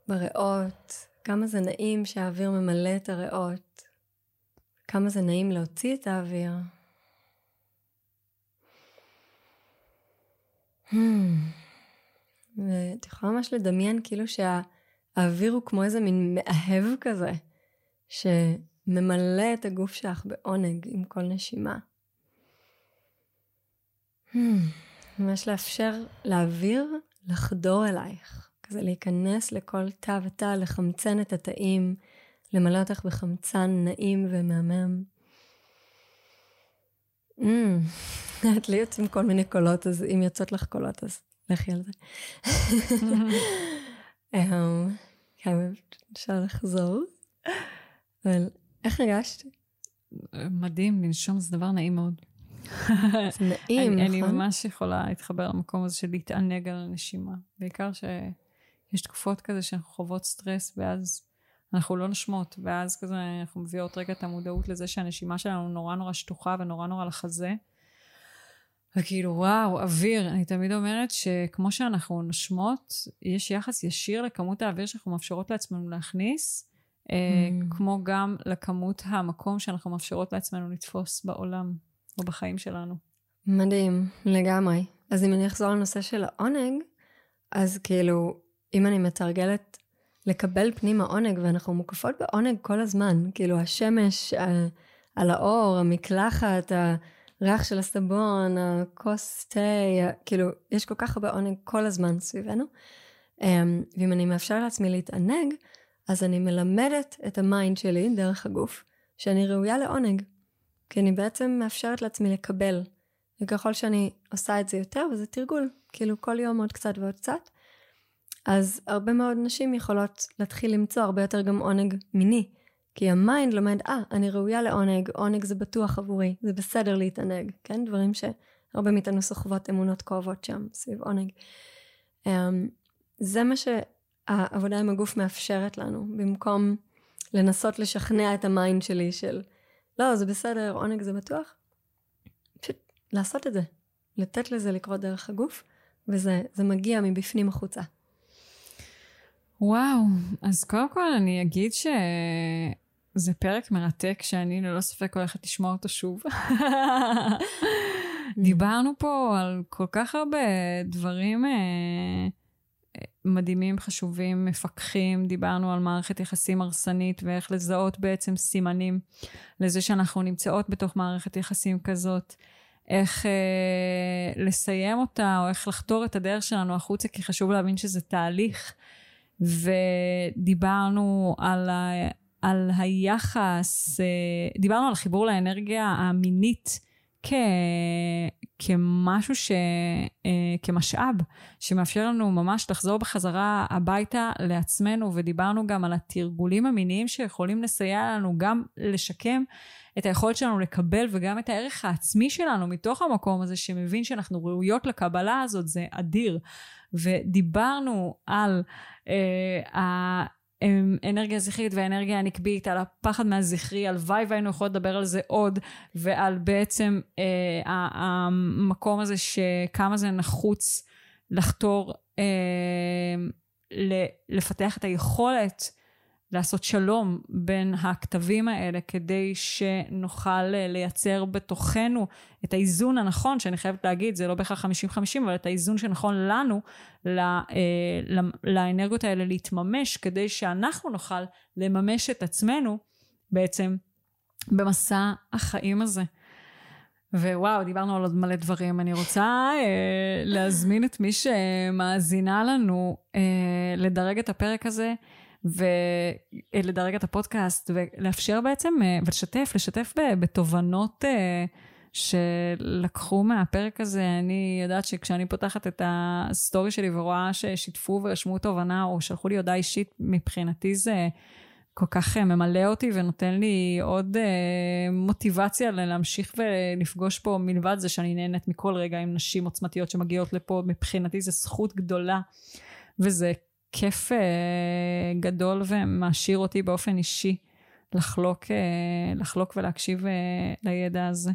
בריאות, כמה זה נעים שהאוויר ממלא את הריאות, כמה זה נעים להוציא את האוויר. Hmm. ואת יכולה ממש לדמיין כאילו שהאוויר הוא כמו איזה מין מאהב כזה, שממלא את הגוף שלך בעונג עם כל נשימה. ממש לאפשר לאוויר לחדור אלייך. כזה להיכנס לכל תא ותא, לחמצן את התאים, למלא אותך בחמצן נעים ומהמם. Mm, (laughs) את לי יוצאים כל מיני קולות, אז אם יוצאות לך קולות, אז לכי על זה. (laughs) אמ, כן, אפשר לחזור. אבל איך הרגשת? מדהים, לנשום זה דבר נעים מאוד. זה נעים, נכון? אני ממש יכולה להתחבר למקום הזה של להתענג על הנשימה. בעיקר ש... יש תקופות כזה שאנחנו חוות סטרס ואז אנחנו לא נשמות ואז כזה אנחנו מביאות רגע את המודעות לזה שהנשימה שלנו נורא נורא שטוחה ונורא נורא לחזה וכאילו וואו אוויר אני תמיד אומרת שכמו שאנחנו נושמות יש יחס ישיר לכמות האוויר שאנחנו מאפשרות לעצמנו להכניס אה, mm. כמו גם לכמות המקום שאנחנו מאפשרות לעצמנו לתפוס בעולם או בחיים שלנו. מדהים, לגמרי. אז אם אני אחזור לנושא של העונג, אז כאילו, אם אני מתרגלת לקבל פנימה עונג, ואנחנו מוקפות בעונג כל הזמן, כאילו השמש על, על האור, המקלחת, הריח של הסבון, הכוס תה, כאילו, יש כל כך הרבה עונג כל הזמן סביבנו. אמ, ואם אני מאפשר לעצמי להתענג, אז אני מלמדת את ה mind שלי דרך הגוף, שאני ראויה לעונג. כי אני בעצם מאפשרת לעצמי לקבל. וככל שאני עושה את זה יותר, וזה תרגול, כאילו כל יום עוד קצת ועוד קצת, אז הרבה מאוד נשים יכולות להתחיל למצוא הרבה יותר גם עונג מיני. כי ה mind לומד, אה, ah, אני ראויה לעונג, עונג זה בטוח עבורי, זה בסדר להתענג, כן? דברים שהרבה מאיתנו סוחבות אמונות כואבות שם, סביב עונג. Um, זה מה שהעבודה עם הגוף מאפשרת לנו, במקום לנסות לשכנע את ה mind שלי של, לא, זה בסדר, עונג זה בטוח. פשוט לעשות את זה, לתת לזה לקרות דרך הגוף, וזה מגיע מבפנים החוצה. וואו, אז קודם כל אני אגיד שזה פרק מרתק שאני ללא ספק הולכת לשמוע אותו שוב. (laughs) דיברנו פה על כל כך הרבה דברים אה, מדהימים, חשובים, מפקחים, דיברנו על מערכת יחסים הרסנית ואיך לזהות בעצם סימנים לזה שאנחנו נמצאות בתוך מערכת יחסים כזאת. איך אה, לסיים אותה או איך לחתור את הדרך שלנו החוצה, כי חשוב להבין שזה תהליך. ודיברנו על, ה, על היחס, אה, דיברנו על חיבור לאנרגיה המינית כ, כמשהו ש... אה, כמשאב שמאפשר לנו ממש לחזור בחזרה הביתה לעצמנו, ודיברנו גם על התרגולים המיניים שיכולים לסייע לנו גם לשקם את היכולת שלנו לקבל וגם את הערך העצמי שלנו מתוך המקום הזה שמבין שאנחנו ראויות לקבלה הזאת, זה אדיר. ודיברנו על אה, האנרגיה הזכרית והאנרגיה הנקבית, על הפחד מהזכרי, הלוואי והיינו יכולות לדבר על זה עוד, ועל בעצם אה, המקום הזה שכמה זה נחוץ לחתור אה, לפתח את היכולת לעשות שלום בין הכתבים האלה כדי שנוכל אה, לייצר בתוכנו את האיזון הנכון, שאני חייבת להגיד, זה לא בהכרח 50-50, אבל את האיזון שנכון לנו, אה, לאנרגיות האלה להתממש, כדי שאנחנו נוכל לממש את עצמנו בעצם במסע החיים הזה. וואו, דיברנו על עוד מלא דברים. אני רוצה אה, להזמין את מי שמאזינה לנו אה, לדרג את הפרק הזה, ולדרג את הפודקאסט, ולאפשר בעצם, אה, ולשתף, לשתף בתובנות אה, שלקחו מהפרק הזה. אני יודעת שכשאני פותחת את ה story שלי ורואה ששיתפו ורשמו תובנה, או שלחו לי הודעה אישית, מבחינתי זה... כל כך אה, ממלא אותי ונותן לי עוד מוטיבציה להמשיך ולפגוש פה, מלבד זה שאני נהנית מכל רגע עם נשים עוצמתיות שמגיעות לפה, מבחינתי זו זכות גדולה, וזה כיף אה, גדול ומעשיר אותי באופן אישי לחלוק, אה, לחלוק ולהקשיב אה, לידע הזה.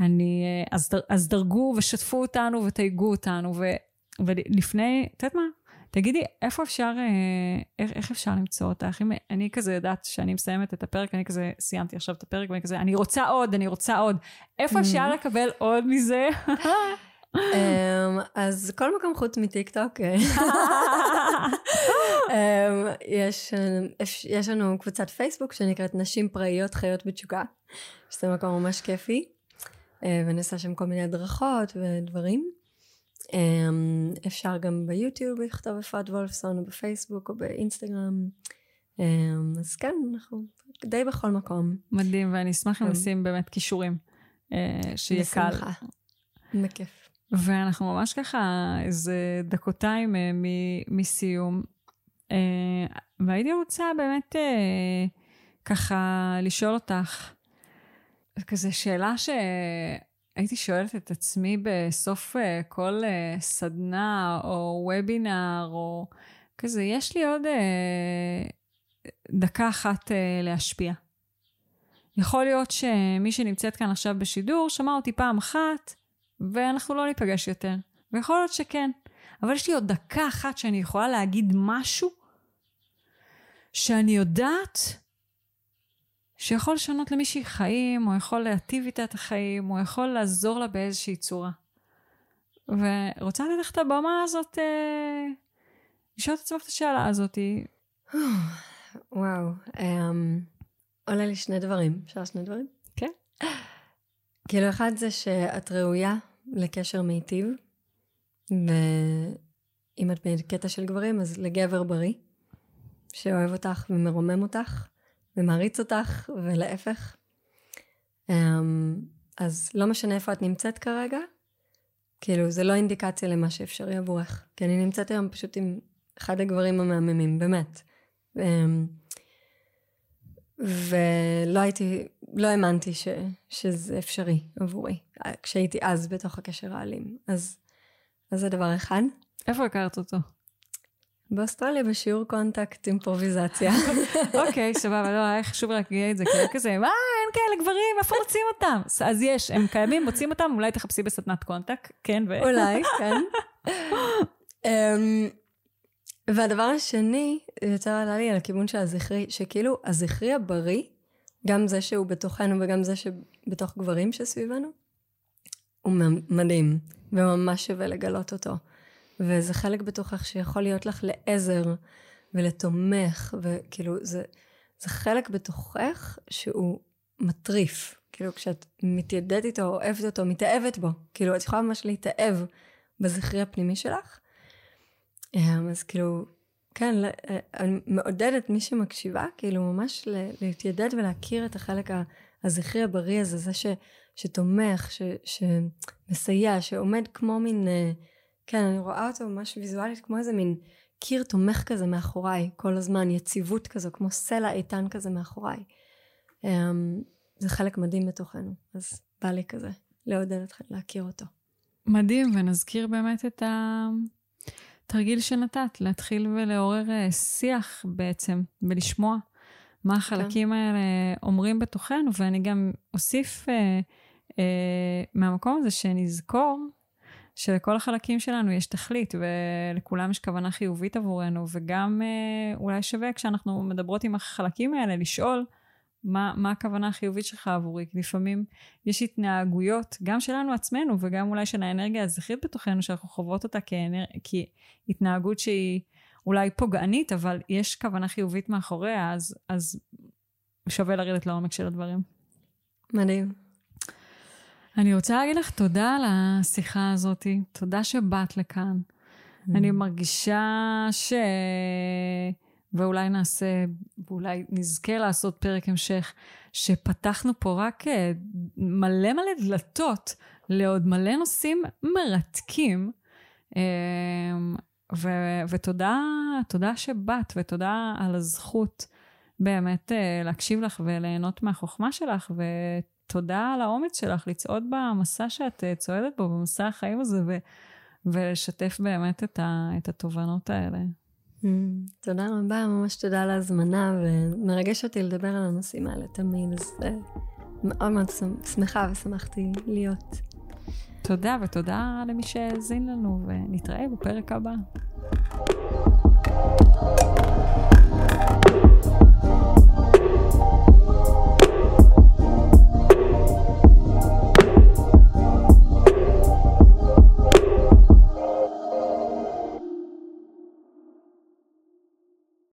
אני, אז, אז דרגו ושתפו אותנו ותייגו אותנו, ו, ולפני, את יודעת מה? תגידי, איפה אפשר, איך, איך אפשר למצוא אותך? אם אני כזה יודעת שאני מסיימת את הפרק, אני כזה סיימתי עכשיו את הפרק, ואני כזה, אני רוצה עוד, אני רוצה עוד. איפה mm-hmm. אפשר לקבל עוד מזה? (laughs) אמ, אז כל מקום חוץ מטיקטוק. (laughs) אמ, יש, יש לנו קבוצת פייסבוק שנקראת נשים פראיות חיות בתשוקה, שזה מקום ממש כיפי, אה, ואני עושה שם כל מיני הדרכות ודברים. אמ, אפשר גם ביוטיוב לכתוב אפרת וולפסון, או בפייסבוק, או באינסטגרם. אז כן, אנחנו די בכל מקום. מדהים, ואני אשמח אם כן. נשים באמת כישורים, אה, שיהיה קל. בשמחה, בכיף. ואנחנו ממש ככה איזה דקותיים אה, מסיום. אה, והייתי רוצה באמת ככה לשאול אותך, כזה שאלה ש... הייתי שואלת את עצמי בסוף אה, כל אה, סדנה או וובינר או כזה, יש לי עוד אה, דקה אחת להשפיע. יכול להיות שמי שנמצאת כאן עכשיו בשידור שמע אותי פעם אחת ואנחנו לא ניפגש יותר. ויכול להיות שכן. אבל יש לי עוד דקה אחת שאני יכולה להגיד משהו שאני יודעת שיכול לשנות למישהי חיים, או יכול להטיב איתה את החיים, או יכול לעזור לה באיזושהי צורה. ורוצה לתת לך את הבמה הזאת, אה, לשאול את עצמך את השאלה הזאת. (sighs) וואו, um, עולה לי שני דברים. אפשר שני דברים? כן. כאילו, אחד זה שאת ראויה לקשר מיטיב, ואם את בקטע של גברים, אז לגבר בריא, שאוהב אותך ומרומם אותך, ומעריץ אותך, ולהפך. אמ, אז לא משנה איפה את נמצאת כרגע, כאילו, זה לא אינדיקציה למה שאפשרי עבורך. כי אני נמצאת היום פשוט עם אחד הגברים המהממים, באמת. אמ, ולא הייתי, לא האמנתי ש, שזה אפשרי עבורי, כשהייתי אז בתוך הקשר האלים. אז, אז זה דבר אחד. איפה הכרת אותו? באוסטרליה בשיעור contact אימפרוביזציה. (laughs) אוקיי, סבבה, לא, היה חשוב רק להגיד את זה, כאילו כזה, מה, אין כאלה גברים, איפה מוצאים אותם? אז יש, הם קיימים, מוצאים אותם, אולי תחפשי בסדנת contact, כן, ו... אולי, (laughs) כן. אמ, והדבר השני, יותר עלה לי על הכיוון של הזכרי, שכאילו הזכרי הבריא, גם זה שהוא בתוכנו וגם זה שבתוך גברים שסביבנו, הוא מדהים, וממש שווה לגלות אותו. וזה חלק בתוכך שיכול להיות לך לעזר ולתומך, וכאילו זה, זה חלק בתוכך שהוא מטריף. כאילו כשאת מתיידדת איתו, אוהבת אותו, מתאהבת בו, כאילו את יכולה ממש להתאהב בזכרי הפנימי שלך. אמ, אז כאילו, כן, אה, אני מעודדת מי שמקשיבה, כאילו ממש להתיידד ולהכיר את החלק הזכרי הבריא הזה, זה ש, שתומך, ש, שמסייע, שעומד כמו מין... אה, כן, אני רואה אותו ממש ויזואלית כמו איזה מין קיר תומך כזה מאחוריי, כל הזמן, יציבות כזו, כמו סלע איתן כזה מאחוריי. Um, זה חלק מדהים בתוכנו, אז בא לי כזה לעודד אתכם להכיר אותו. מדהים, ונזכיר באמת את התרגיל שנתת, להתחיל ולעורר אה, שיח בעצם, ולשמוע מה החלקים כן. האלה אומרים בתוכנו, ואני גם אוסיף אה, אה, מהמקום הזה שנזכור שלכל החלקים שלנו יש תכלית, ולכולם יש כוונה חיובית עבורנו, וגם אה, אולי שווה כשאנחנו מדברות עם החלקים האלה, לשאול מה, מה הכוונה החיובית שלך עבורי. כי לפעמים יש התנהגויות, גם שלנו עצמנו, וגם אולי של האנרגיה הזכרית בתוכנו, שאנחנו חוות אותה כאנר... כהתנהגות שהיא אולי פוגענית, אבל יש כוונה חיובית מאחוריה, אז, אז שווה לרדת לעומק של הדברים. מדהים. אני רוצה להגיד לך תודה על השיחה הזאת, תודה שבאת לכאן. Mm. אני מרגישה ש... ואולי נעשה, ואולי נזכה לעשות פרק המשך, שפתחנו פה רק אה, מלא מלא דלתות לעוד מלא נושאים מרתקים. אה, ו- ותודה, תודה שבאת, ותודה על הזכות באמת אה, להקשיב לך וליהנות מהחוכמה שלך, ותודה על האומץ שלך לצעוד במסע שאת צועדת בו, במסע החיים הזה, ו- ולשתף באמת את, ה- את התובנות האלה. Mm, תודה רבה, ממש תודה על ההזמנה, ומרגש אותי לדבר על הנושאים האלה תמיד, אז uh, מאוד מאוד שמחה ושמחתי להיות. תודה, ותודה למי שהאזין לנו, ונתראה בפרק הבא.